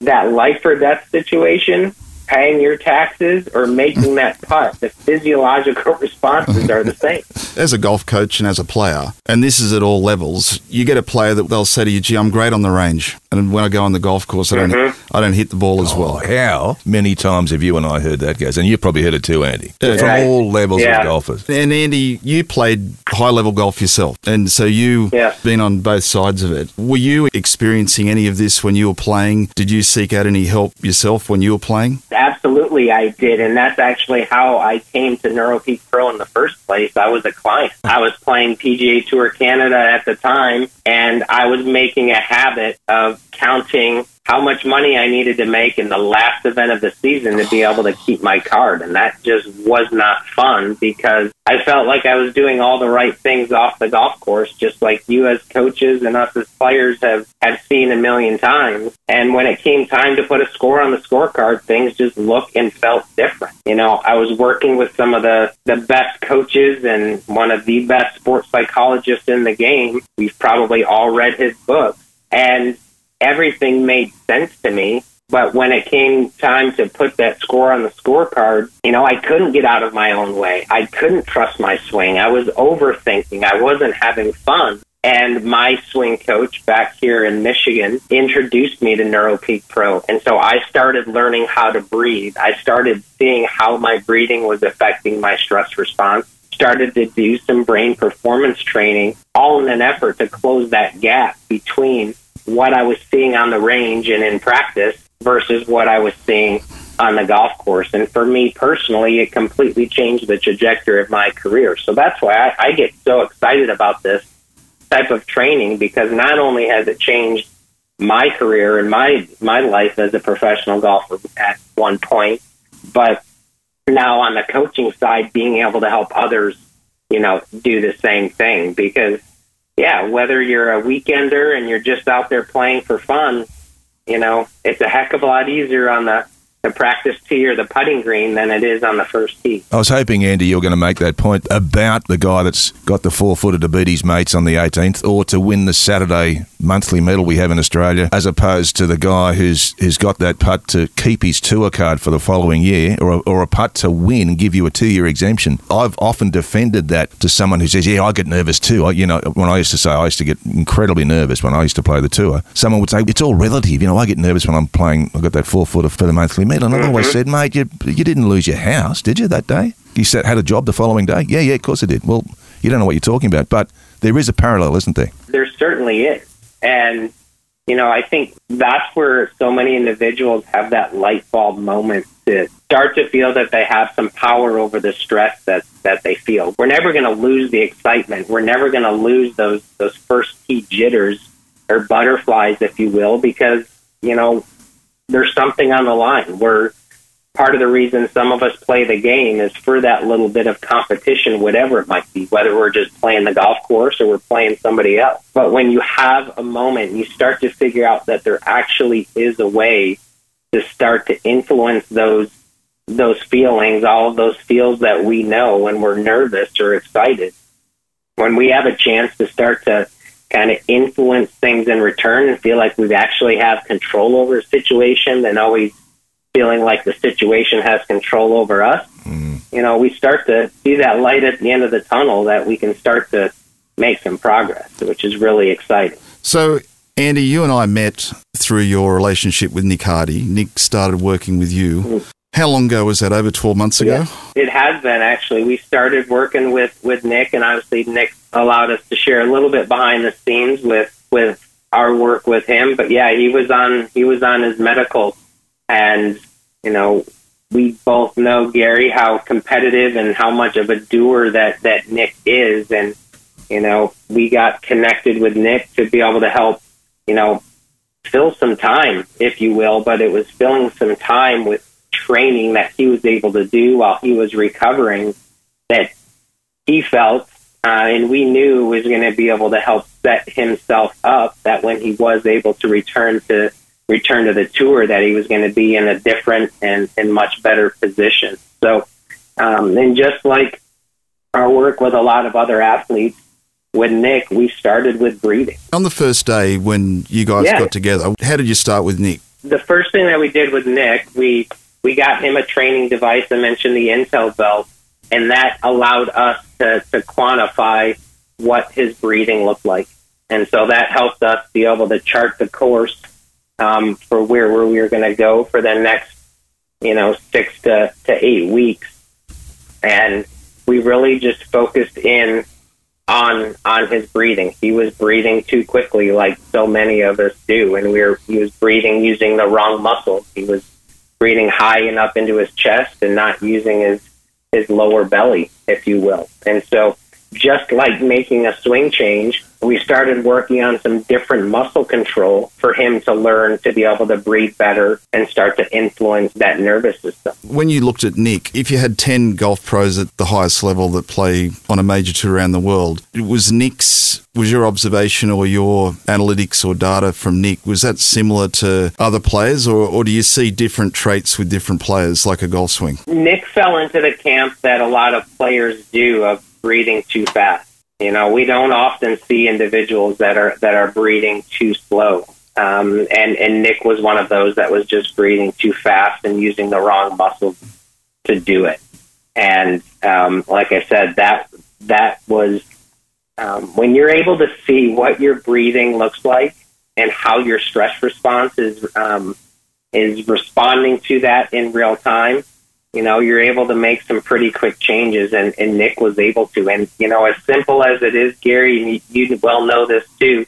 that life or death situation, paying your taxes or making that putt, the physiological responses are the same. As a golf coach and as a player, and this is at all levels, you get a player that they'll say to you, "Gee, I'm great on the range," and when I go on the golf course, I don't, Mm-hmm. I don't hit the ball as well. Oh, how many times have you and I heard that, guys? And you probably heard it too, Andy. Yeah. From Right. all levels Yeah. of golfers. And Andy, you played high level golf yourself, and so you Yeah. been on both sides of it. Were you experiencing any of this when you were playing? Did you seek out any help yourself when you were playing? Absolutely, I did, and that's actually how I came to NeuroPeak Pro in the first place. I was a client. I was playing PGA Tour Canada at the time, and I was making a habit of counting how much money I needed to make in the last event of the season to be able to keep my card, and that just was not fun because I felt like I was doing all the right things off the golf course, just like you as coaches and us as players have, have seen a million times. And when it came time to put a score on the scorecard, things just looked and felt different. You know, I was working with some of the, the best coaches and one of the best sports psychologists in the game. We've probably all read his book. And everything made sense to me. But when it came time to put that score on the scorecard, you know, I couldn't get out of my own way. I couldn't trust my swing. I was overthinking. I wasn't having fun. And my swing coach back here in Michigan introduced me to NeuroPeak Pro. And so I started learning how to breathe. I started seeing how my breathing was affecting my stress response. Started to do some brain performance training, all in an effort to close that gap between what I was seeing on the range and in practice versus what I was seeing on the golf course. And for me personally, it completely changed the trajectory of my career. So that's why I, I get so excited about this type of training because not only has it changed my career and my my life as a professional golfer at one point, but now on the coaching side, being able to help others, you know, do the same thing because yeah, whether you're a weekender and you're just out there playing for fun, you know, it's a heck of a lot easier on the, the practice tee or the putting green than it is on the first tee. I was hoping, Andy, you were going to make that point about the guy that's got the four footer to beat his mates on the 18th or to win the Saturday monthly medal we have in Australia, as opposed to the guy who's who's got that putt to keep his tour card for the following year or a, or a putt to win give you a two year exemption. I've often defended that to someone who says, Yeah, I get nervous too. I, you know, when I used to say I used to get incredibly nervous when I used to play the tour, someone would say, It's all relative. You know, I get nervous when I'm playing, I've got that four footer for the monthly medal. And I've always said, Mate, you, you didn't lose your house, did you, that day? You said, had a job the following day? Yeah, yeah, of course I did. Well, you don't know what you're talking about, but there is a parallel, isn't there? There certainly is. And, you know, I think that's where so many individuals have that light bulb moment to start to feel that they have some power over the stress that, that they feel. We're never going to lose the excitement. We're never going to lose those, those first key jitters or butterflies, if you will, because, you know, there's something on the line. We're part of the reason some of us play the game is for that little bit of competition, whatever it might be, whether we're just playing the golf course or we're playing somebody else. But when you have a moment, you start to figure out that there actually is a way to start to influence those those feelings, all of those feels that we know when we're nervous or excited. When we have a chance to start to kind of influence things in return and feel like we actually have control over a situation than always feeling like the situation has control over us, mm. you know, we start to see that light at the end of the tunnel that we can start to make some progress, which is really exciting. So, Andy, you and I met through your relationship with Nick Hardy. Nick started working with you. Mm. How long ago was that? Over 12 months ago? It has been actually. We started working with with Nick, and obviously Nick allowed us to share a little bit behind the scenes with with our work with him. But yeah, he was on he was on his medical, and you know we both know Gary how competitive and how much of a doer that that Nick is, and you know we got connected with Nick to be able to help you know fill some time, if you will. But it was filling some time with training that he was able to do while he was recovering that he felt uh, and we knew was going to be able to help set himself up that when he was able to return to return to the tour that he was going to be in a different and, and much better position so um, and just like our work with a lot of other athletes with Nick we started with breathing On the first day when you guys Yeah. got together, how did you start with Nick? the first thing that we did with Nick, we we got him a training device. I mentioned the Intel belt, and that allowed us to, to quantify what his breathing looked like, and so that helped us be able to chart the course um, for where, where we were going to go for the next, you know, six to, to eight weeks, and we really just focused in on on his breathing. He was breathing too quickly, like so many of us do, and we were he was breathing using the wrong muscles. He was breathing high and up into his chest and not using his his lower belly, if you will. And so, just like making a swing change, we started working on some different muscle control for him to learn to be able to breathe better and start to influence that nervous system. When you looked at Nick, if you had 10 golf pros at the highest level that play on a major tour around the world, was Nick's, was your observation or your analytics or data from Nick, was that similar to other players or, or do you see different traits with different players like a golf swing? Nick fell into the camp that a lot of players do of breathing too fast. You know, we don't often see individuals that are that are breathing too slow. Um, and and Nick was one of those that was just breathing too fast and using the wrong muscles to do it. And um, like I said, that that was um, when you're able to see what your breathing looks like and how your stress response is um, is responding to that in real time you know, you're able to make some pretty quick changes, and, and Nick was able to. And, you know, as simple as it is, Gary, and you, you well know this too,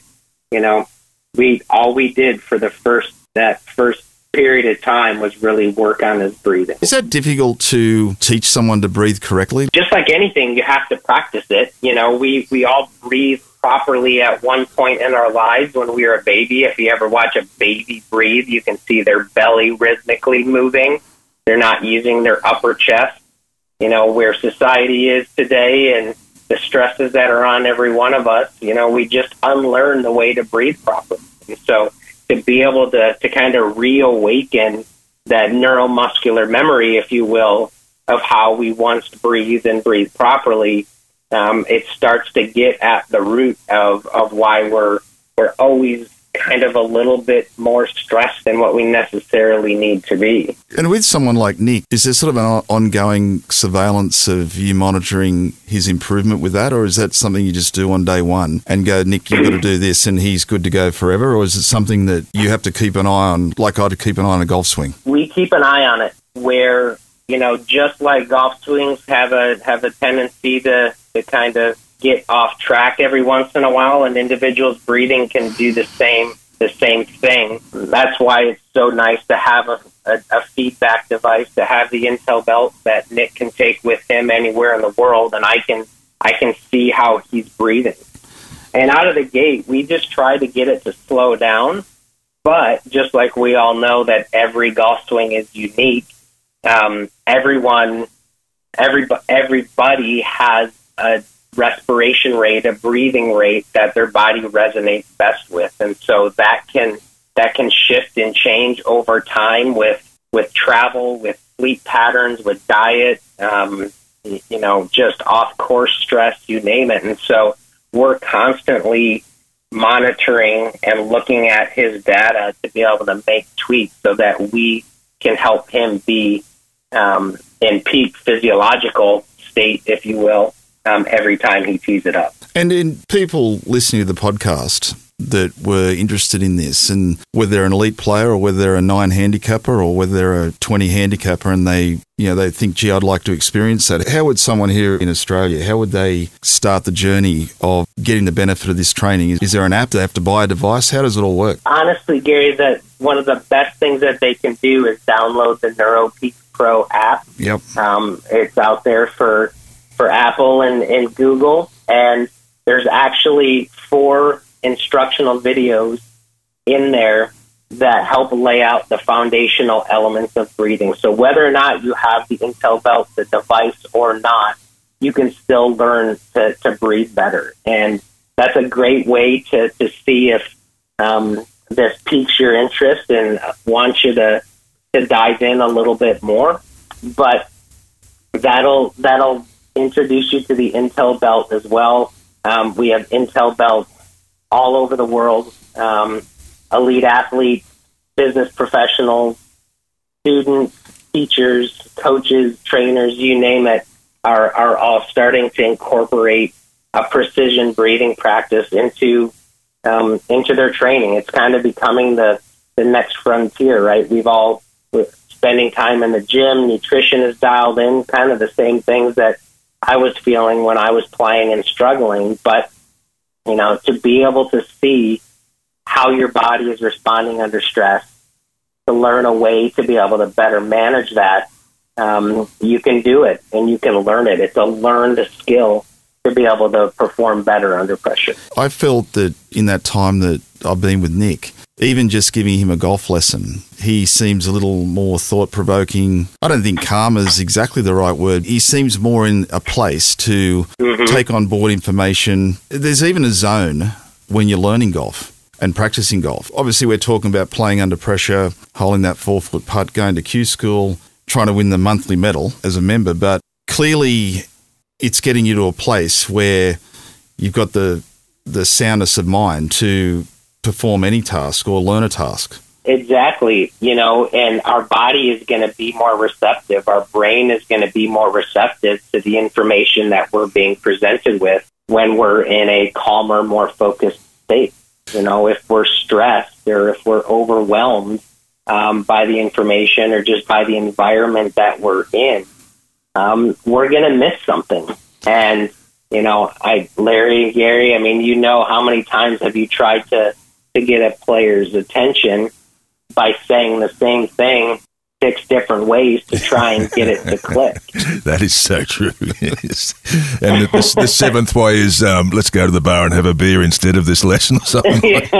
you know, we all we did for the first that first period of time was really work on his breathing. Is that difficult to teach someone to breathe correctly? Just like anything, you have to practice it. You know, we we all breathe properly at one point in our lives when we were a baby. If you ever watch a baby breathe, you can see their belly rhythmically moving. They're not using their upper chest. You know, where society is today and the stresses that are on every one of us, you know, we just unlearn the way to breathe properly. And so to be able to, to kind of reawaken that neuromuscular memory, if you will, of how we once breathed and breathe properly, um, it starts to get at the root of, of why we're we're always kind of a little bit more stressed than what we necessarily need to be. And with someone like Nick, is there sort of an ongoing surveillance of you monitoring his improvement with that, or is that something you just do on day one and go, Nick, you've got to do this and he's good to go forever? Or is it something that you have to keep an eye on, like I'd keep an eye on a golf swing? we keep an eye on it where you know just like golf swings have a have a tendency to to kind of get off track every once in a while and individuals breathing can do the same the same thing. That's why it's so nice to have a, a, a feedback device to have the intel belt that nick can take with him anywhere in the world and i can i can see how he's breathing. And out of the gate we just try to get it to slow down but just like we all know that every golf swing is unique, um, everyone, every, everybody has a respiration rate, a breathing rate that their body resonates best with, and so that can that can shift and change over time with with travel, with sleep patterns, with diet, um, you know, just off course stress, you name it, and so we're constantly monitoring and looking at his data to be able to make tweaks so that we can help him be um, in peak physiological state, if you will, um, every time he tees it up. And in people listening to the podcast that were interested in this, and whether they're an elite player or whether they're a nine handicapper or whether they're a twenty handicapper, and they you know they think, gee, I'd like to experience that. How would someone here in Australia? How would they start the journey of getting the benefit of this training? Is, is there an app? Do they have to buy a device? How does it all work? Honestly, Gary, that one of the best things that they can do is download the NeuroPeak Pro app. Yep. Um, it's out there for for Apple and, and Google, and there's actually four instructional videos in there that help lay out the foundational elements of breathing. So whether or not you have the Intel Belt, the device or not, you can still learn to, to breathe better. And that's a great way to, to see if um, this piques your interest and wants you to, to dive in a little bit more. But that'll that'll introduce you to the Intel Belt as well. Um, we have Intel Belts all over the world. Um, elite athletes, business professionals, students, teachers, coaches, trainers, you name it, are, are all starting to incorporate a precision breathing practice into um, into their training. It's kind of becoming the, the next frontier, right? We've all spending time in the gym, nutrition is dialed in, kind of the same things that I was feeling when I was playing and struggling. But, you know, to be able to see how your body is responding under stress, to learn a way to be able to better manage that, um, you can do it and you can learn it. It's a learned skill to be able to perform better under pressure. I felt that in that time that I've been with Nick, even just giving him a golf lesson, he seems a little more thought provoking. I don't think calm is exactly the right word. He seems more in a place to mm-hmm. take on board information. There's even a zone when you're learning golf and practicing golf. Obviously, we're talking about playing under pressure, holding that four foot putt, going to Q school, trying to win the monthly medal as a member. But clearly, it's getting you to a place where you've got the the soundness of mind to perform any task or learn a task. Exactly. You know, and our body is going to be more receptive. Our brain is going to be more receptive to the information that we're being presented with when we're in a calmer, more focused state. You know, if we're stressed or if we're overwhelmed um, by the information or just by the environment that we're in, um, we're going to miss something. And, you know, I, Larry, Gary, I mean, you know, how many times have you tried to, to get a player's attention by saying the same thing six different ways to try and get it to click. that is so true. Yes. And the, the, the, seventh way is um, let's go to the bar and have a beer instead of this lesson or something. Like.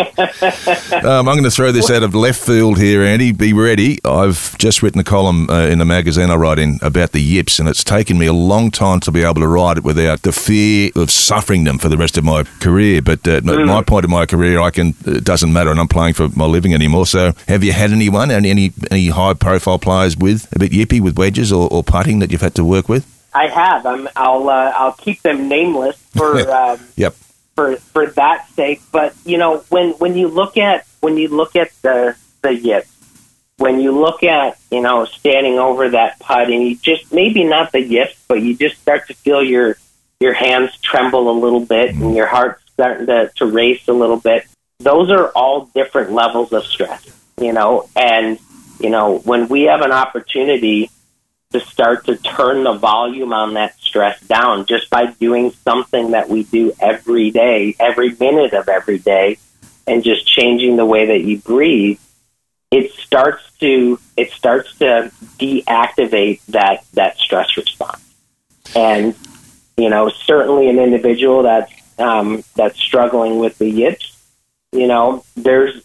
um, I'm going to throw this out of left field here, Andy. Be ready. I've just written a column uh, in the magazine I write in about the yips, and it's taken me a long time to be able to write it without the fear of suffering them for the rest of my career. But uh, mm. my point of my career, I can it doesn't matter, and I'm playing for my living anymore. So, have you had anyone, any any, any high profile profile players with a bit yippy with wedges or, or putting that you've had to work with? I have. I'm, I'll uh, I'll keep them nameless for um, yep for for that sake. But you know when when you look at when you look at the the yips, when you look at you know standing over that putt and you just maybe not the yips, but you just start to feel your your hands tremble a little bit mm and your heart starting to, to race a little bit. Those are all different levels of stress, you know, and you know, when we have an opportunity to start to turn the volume on that stress down just by doing something that we do every day, every minute of every day, and just changing the way that you breathe, it starts to it starts to deactivate that that stress response. And you know, certainly an individual that's um, that's struggling with the yips, you know, there's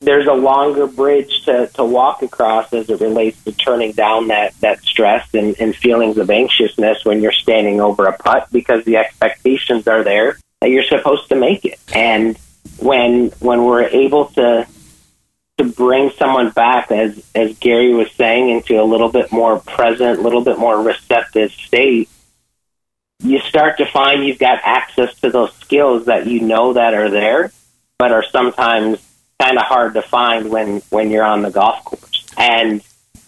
there's a longer bridge to, to walk across as it relates to turning down that, that stress and, and feelings of anxiousness when you're standing over a putt because the expectations are there that you're supposed to make it. And when when we're able to to bring someone back as as Gary was saying into a little bit more present, a little bit more receptive state, you start to find you've got access to those skills that you know that are there, but are sometimes kind of hard to find when when you're on the golf course. And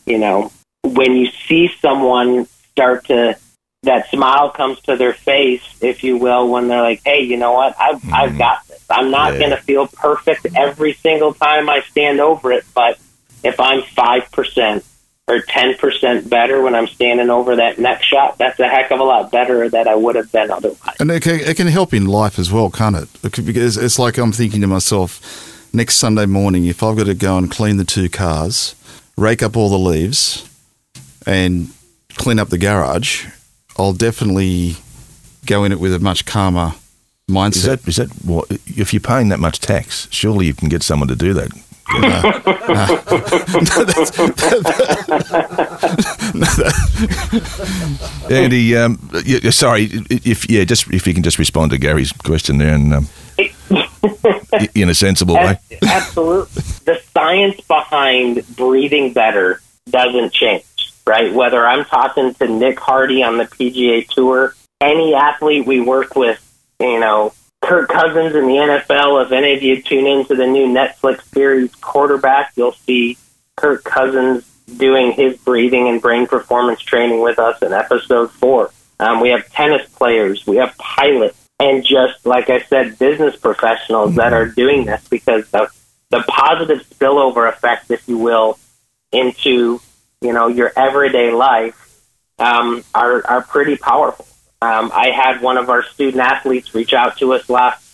you know, when you see someone start to that smile comes to their face, if you will, when they're like, "Hey, you know what? I've I've mm-hmm. got this. I'm not Yeah. going to feel perfect every single time I stand over it, but if I'm five percent or ten percent better when I'm standing over that next shot, that's a heck of a lot better than I would have been otherwise." And it can, it can help in life as well, can't it? because it's like I'm thinking to myself, next Sunday morning, if I've got to go and clean the two cars, rake up all the leaves, and clean up the garage, I'll definitely go in it with a much calmer Is mindset. that is that what? If you're paying that much tax, surely you can get someone to do that. Andy, um, y- y- sorry, if yeah, just if you can just respond to Gary's question there, and um, i- in a sensible way. Absolutely. the science behind breathing better doesn't change, right? Whether I'm talking to Nick Hardy on the PGA Tour, any athlete we work with, you know, Kirk Cousins in the NFL, if any of you tune into the new Netflix series Quarterback, you'll see Kirk Cousins doing his breathing and brain performance training with us in episode four. Um, we have tennis players, we have pilots, and just like I said, business professionals that are doing this because the, the positive spillover effect, if you will, into you know your everyday life um, are are pretty powerful. Um, I had one of our student athletes reach out to us last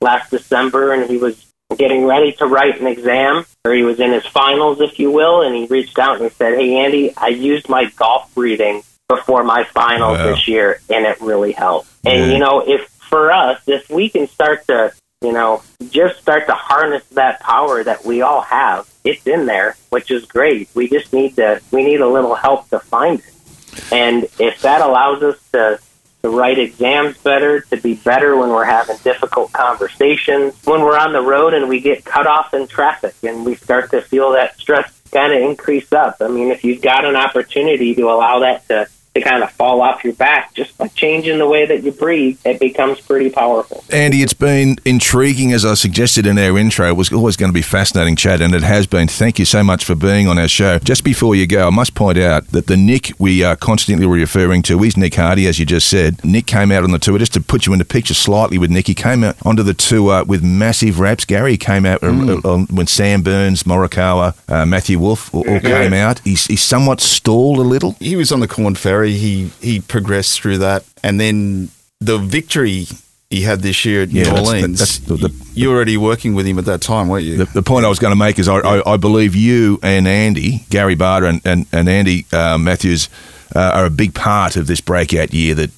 last December, and he was getting ready to write an exam, or he was in his finals, if you will, and he reached out and he said, "Hey, Andy, I used my golf breathing before my finals Wow. this year, and it really helped." And Yeah. you know, if for us, if we can start to, you know, just start to harness that power that we all have, it's in there, which is great. We just need to, we need a little help to find it. And if that allows us to to write exams better, to be better when we're having difficult conversations, when we're on the road and we get cut off in traffic and we start to feel that stress kind of increase up. I mean, if you've got an opportunity to allow that to, to kind of fall off your back just by changing the way that you breathe, it becomes pretty powerful. Andy, it's been intriguing, as I suggested in our intro. It was always going to be fascinating chat, and it has been. Thank you so much for being on our show. Just before you go, I must point out that the Nick we are constantly referring to is Nick Hardy, as you just said. Nick came out on the tour, just to put you into picture slightly with Nick, he came out onto the tour with massive raps. Gary came out uh, uh, when Sam Burns, Morikawa, uh, Matthew Wolff all, all came out. He's, he's somewhat stalled a little. he was on the Korn Ferry. He he progressed through that, and then the victory he had this year at Yeah, New that's- Orleans. that's the- the- you were already working with him at that time, weren't you? The, the point I was going to make is I, I, I believe you and Andy, Gary Barter and, and, and Andy uh, Matthews uh, are a big part of this breakout year that,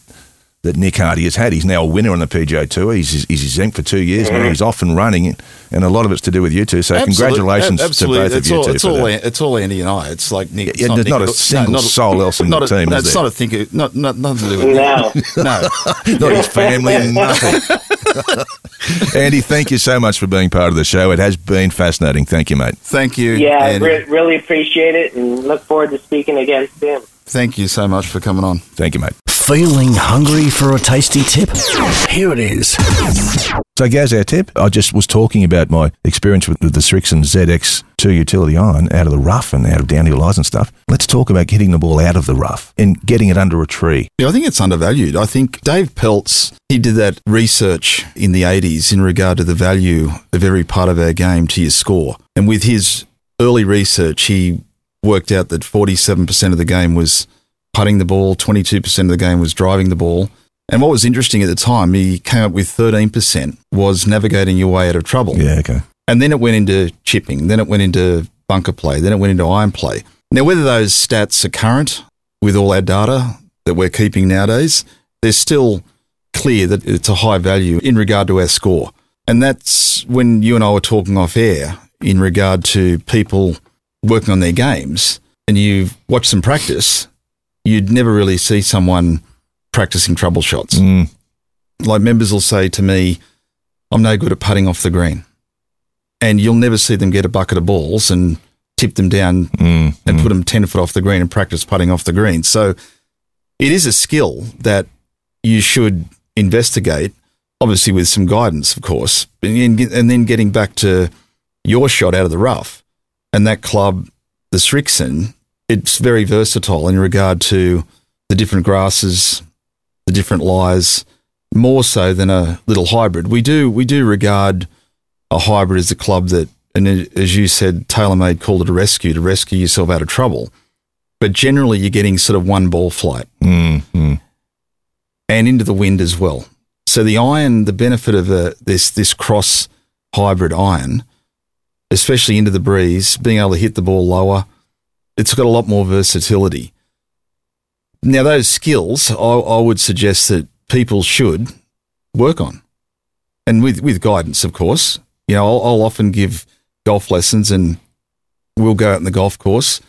that Nick Hardy has had. He's now a winner on the PGA Tour. He's, he's exempt for two years now. He's off and running, and a lot of it's to do with you two. So Absolute- congratulations a- to both it's of you all, two. It's for all, that. it's all Andy and I. It's like Nick. it's Yeah, there's not a Nick- single not soul else in the a, team, No, it's there? not a thinker. Not, not nothing to do with No. it. No. Not his family nothing. Andy, thank you so much for being part of the show. It has been fascinating. Thank you, mate. Thank you. Yeah, Andy. re- really appreciate it and look forward to speaking again soon. Thank you so much for coming on. Thank you, mate. Feeling hungry for a tasty tip? Here it is. So, Gaz, our tip. I just was talking about my experience with, with the Srixon ZX2 utility iron out of the rough and out of downhill lies and stuff. Let's talk about getting the ball out of the rough and getting it under a tree. Yeah, I think it's undervalued. I think Dave Pelz, he did that research in the 80s in regard to the value of every part of our game to your score. And with his early research, he worked out that 47% of the game was putting the ball, 22% of the game was driving the ball. And what was interesting at the time, he came up with 13% was navigating your way out of trouble. Yeah, okay. And then it went into chipping, then it went into bunker play, then it went into iron play. Now, whether those stats are current with all our data that we're keeping nowadays, they're still clear that it's a high value in regard to our score. And that's when you and I were talking off air in regard to people working on their games and you've watched them practice, you'd never really see someone practicing trouble shots Mm, like members will say to me, I'm no good at putting off the green. And you'll never see them get a bucket of balls and tip them down mm, and mm. put them 10 foot off the green and practice putting off the green. So it is a skill that you should investigate, obviously with some guidance, of course, and, and then getting back to your shot out of the rough and that club, the Srixon, it's very versatile in regard to the different grasses, the different lies, more so than a little hybrid. We do we do regard a hybrid as a club that, and as you said, TaylorMade called it a rescue to rescue yourself out of trouble. But generally, you're getting sort of one ball flight Mm, and into the wind as well. So the iron, the benefit of a, this this cross hybrid iron, especially into the breeze, being able to hit the ball lower, it's got a lot more versatility. Now those skills, I, I would suggest that people should work on, and with with guidance, of course. You know, I'll, I'll often give golf lessons, and we'll go out in the golf course,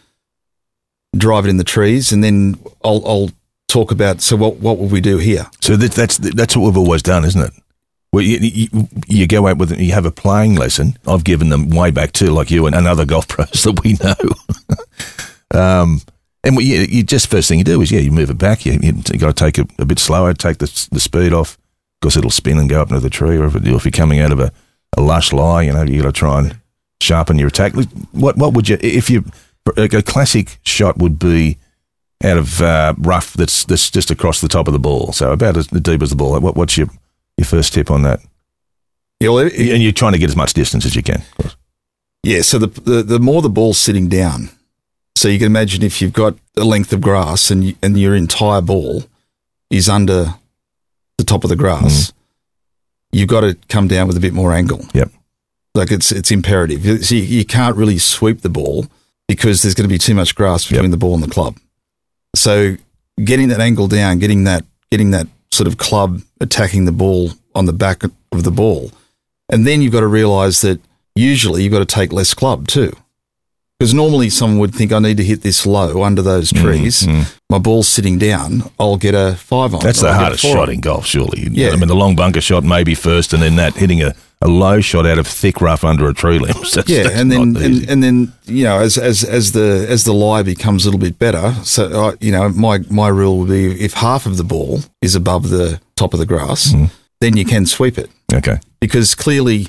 drive it in the trees, and then I'll, I'll talk about so what what will we do here? So that, that's that's what we've always done, isn't it? Well, you, you, you go out with you have a playing lesson. I've given them way back too, like you and, and other golf pros that we know. um, and you, you just first thing you do is yeah, you move it back. You, you, you got to take it a bit slower, take the the speed off, because it'll spin and go up into the tree. Or if, it, if you're coming out of a, a lush lie, you know you got to try and sharpen your attack. What what would you if you a classic shot would be out of uh, rough that's that's just across the top of the ball, so about as deep as the ball. What, what's your your first tip on that? You know, it- And you're trying to get as much distance as you can. Yeah, so the, the the more the ball's sitting down, so you can imagine if you've got a length of grass and you, and your entire ball is under the top of the grass, mm-hmm. you've got to come down with a bit more angle. Yep. Like it's it's imperative. So you, you can't really sweep the ball because there's going to be too much grass between Yep. the ball and the club. So getting that angle down, getting that getting that sort of club attacking the ball on the back of the ball, and then you've got to realise that usually you've got to take less club too. Because normally someone would think I need to hit this low under those Mm, trees. My ball's sitting down. I'll get a five on. It. That's the hardest shot in golf, surely. Yeah. I mean, the long bunker shot maybe first, and then that hitting a, a low shot out of thick rough under a tree limb. That's, yeah, that's and then and, and then you know as as as the as the lie becomes a little bit better. So uh, you know my my rule would be if half of the ball is above the top of the grass, Mm-hmm. then you can sweep it okay, because clearly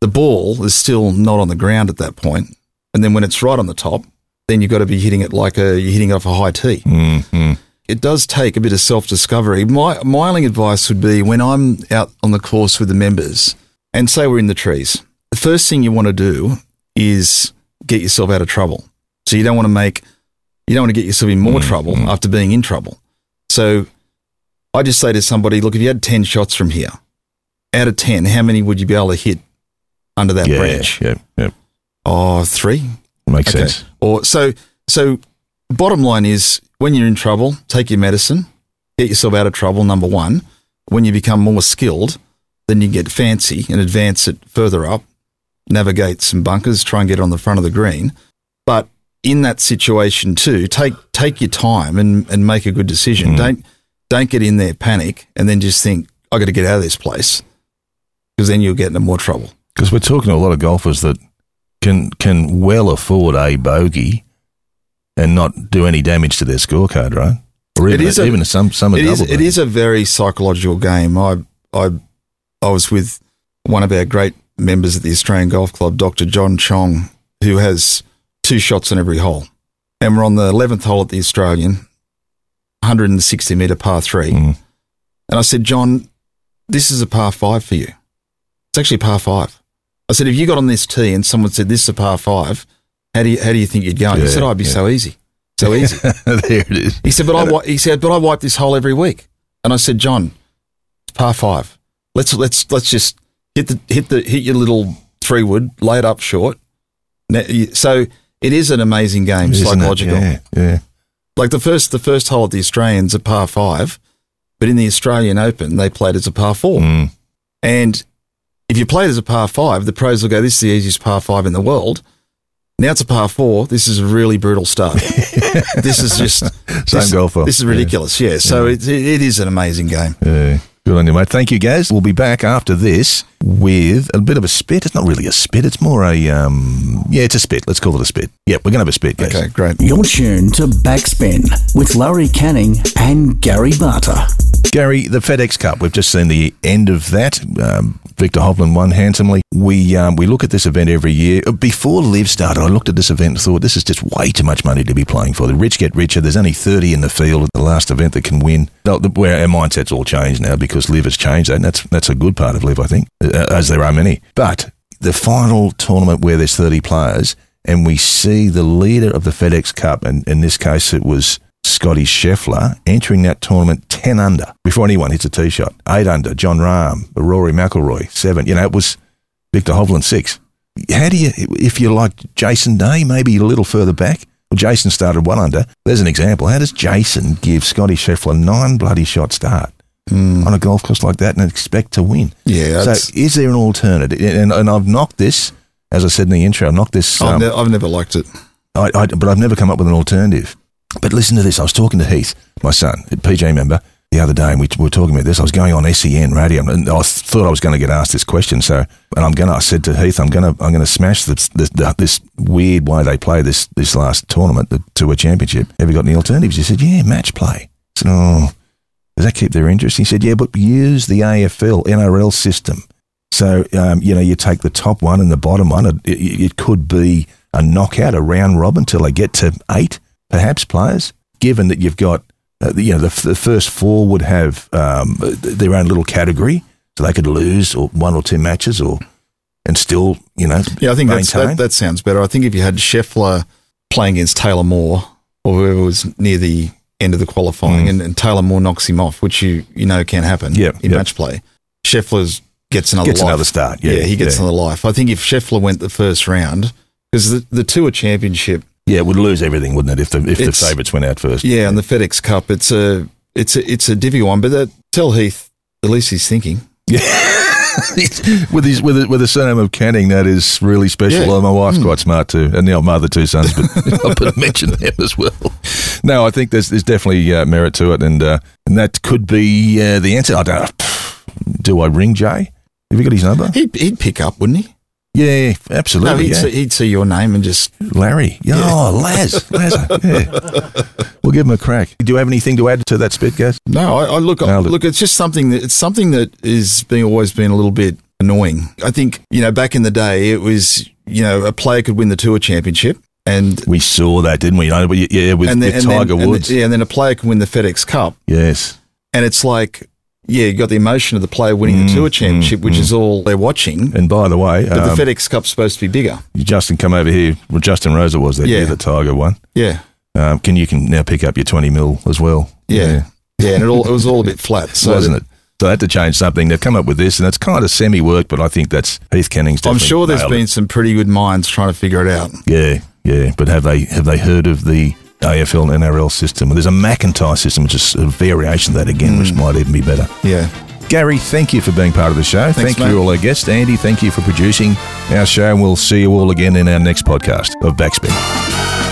the ball is still not on the ground at that point, and then when it's right on the top, then you've got to be hitting it like a you're hitting it off a high tee. mm-hmm. It does take a bit of self discovery. My my only advice would be when I'm out on the course with the members, and say we're in the trees, the first thing you want to do is get yourself out of trouble. So you don't want to make you don't want to get yourself in more trouble after being in trouble. So I just say to somebody, look, if you had ten shots from here, out of ten, how many would you be able to hit under that yeah, branch? yeah, yeah, Oh, three. makes sense. Or so so bottom line is when you're in trouble, take your medicine, get yourself out of trouble, number one. When you become more skilled, then you get fancy and advance it further up, navigate some bunkers, try and get on the front of the green. But in that situation too, take take your time and, and make a good decision. Mm. Don't don't get in there panic and then just think, I gotta get out of this place. Because then you'll get into more trouble. Because we're talking to a lot of golfers that can can well afford a bogey and not do any damage to their scorecard, right? Or even, is a- even some some It is, it is a very psychological game. I, I, I was with one of our great members at the Australian Golf Club, Dr. John Chong, who has two shots on every hole. And we're on the 11th hole at the Australian, 160 metre par three. Mm. And I said, John, this is a par five for you. It's actually a par five. I said, if you got on this tee and someone said this is a par five, how do you, how do you think you'd go? And he said, oh, it'd be yeah. so easy. So easy. there it is. He said, but I he said, but I wipe this hole every week. And I said, John, it's par five. Let's let's let's just hit the hit the hit your little three wood, lay it up short. So it is an amazing game, Isn't it? psychological. Yeah, yeah. Like the first the first hole at the Australians a par five, but in the Australian Open they played as a par four. Mm. And if you play it as a par five, the pros will go, "This is the easiest par five in the world." Now it's a par four. This is a really brutal start. this is just Same this, golfer. This is Yeah. ridiculous. Yeah. So It, it is an amazing game. Yeah. Good on you, mate. Thank you, guys. We'll be back after this with a bit of a spit. It's not really a spit. It's more a, um, yeah, it's a spit. Let's call it a spit. Yeah, we're going to have a spit, guys. Okay, great. You're tuned to Backspin with Larry Canning and Gary Barter. Gary, the FedEx Cup. We've just seen the end of that. Um, Viktor Hovland won handsomely. We um, we look at this event every year. Before LIV started, I looked at this event and thought this is just way too much money to be playing for. The rich get richer. There's only 30 in the field at the last event that can win. Where our mindset's all changed now because LIV has changed, that, and that's that's a good part of LIV, I think, uh, as there are many. But the final tournament where there's 30 players, and we see the leader of the FedEx Cup, and in this case it was Scotty Scheffler entering that tournament 10 under before anyone hits a tee shot. 8 under, Jon Rahm, Rory McIlroy, 7. You know, it was Viktor Hovland, 6. How do you, if you're like Jason Day, maybe a little further back? Well, Jason started 1 under. There's an example. How does Jason give Scotty Scheffler 9 bloody shot start? On a golf course like that and expect to win. Yeah, So, is there an alternative? And, and I've knocked this, as I said in the intro, I've knocked this. I've, um, ne- I've never liked it. I, I, but I've never come up with an alternative. But listen to this. I was talking to Heath, my son, a PJ member, the other day, and we, we were talking about this. I was going on SEN radio, and I thought I was going to get asked this question. So, and I'm going to. I said to Heath, I'm going to. I'm going to smash this, this this weird way they play this this last tournament, the Tour Championship. Have you got any alternatives? He said, Yeah, match play. I said, Oh, does that keep their interest? He said, Yeah, but use the AFL NRL system. So, um, you know, you take the top one and the bottom one. It, it, it could be a knockout, a round robin till they get to eight, perhaps, players, given that you've got, uh, you know, the, the first four would have um, their own little category. So they could lose or one or two matches or, and still, you know, Yeah, I think that's, that, that sounds better. I think if you had Scheffler playing against Taylor Moore or whoever was near the end of the qualifying and, and Taylor Moore knocks him off, which you, you know can happen Mm. Yeah, in yeah. match play, Scheffler's gets another Gets life. another start, yeah, he gets yeah. another life. I think if Scheffler went the first round, because the, the Tour Championship, yeah, it would lose everything, wouldn't it, if the, if the favourites went out first? yeah, and the FedEx Cup, it's a it's a it's a divvy one. But that, tell Heath at least he's thinking. with his with a, with a surname of Canning, that is really special. Yeah. Oh, my wife's quite smart too, and now my other two sons, but I'll put mention them as well. No, I think there's there's definitely uh, merit to it, and uh, and that could be uh, the answer. I don't. Do I ring Jay? Have you got his number? He'd, he'd pick up, wouldn't he? Yeah, No, absolutely. he'd, yeah. see, he'd see your name and just Larry. Yeah, Oh, Laz. Laz. Yeah. We'll give him a crack. Do you have anything to add to that spit, guys? No, I, I look. Nailed it. Look, it's just something that it's something that is being always been a little bit annoying. I think you know back in the day it was you know a player could win the tour championship and We saw that, didn't we? You know, yeah, with, then, with and then- Tiger and Woods. yeah, and then a player can win the FedEx Cup, Yes. and it's like yeah, you got the emotion of the player winning the tour championship, which is all they're watching. And by the way, But um, the FedEx Cup's supposed to be bigger. Justin, come over here. Well, Justin Rose was that Yeah. year the Tiger one. Yeah, Um, can you can now pick up your twenty mil as well? yeah, yeah, and it all it was all a bit flat, so wasn't it? So they had to change something. They've come up with this, and it's kind of semi work, but I think that's Heath Canning's. I'm sure there's been it. some pretty good minds trying to figure it out. Yeah, yeah. But have they have they heard of the AFL and NRL system? There's a McIntyre system, which is a variation of that again, which hmm. might even be better. Yeah. Gary, thank you for being part of the show. thank mate. you all our guests. Andy, thank you for producing our show, and we'll see you all again in our next podcast of Backspin.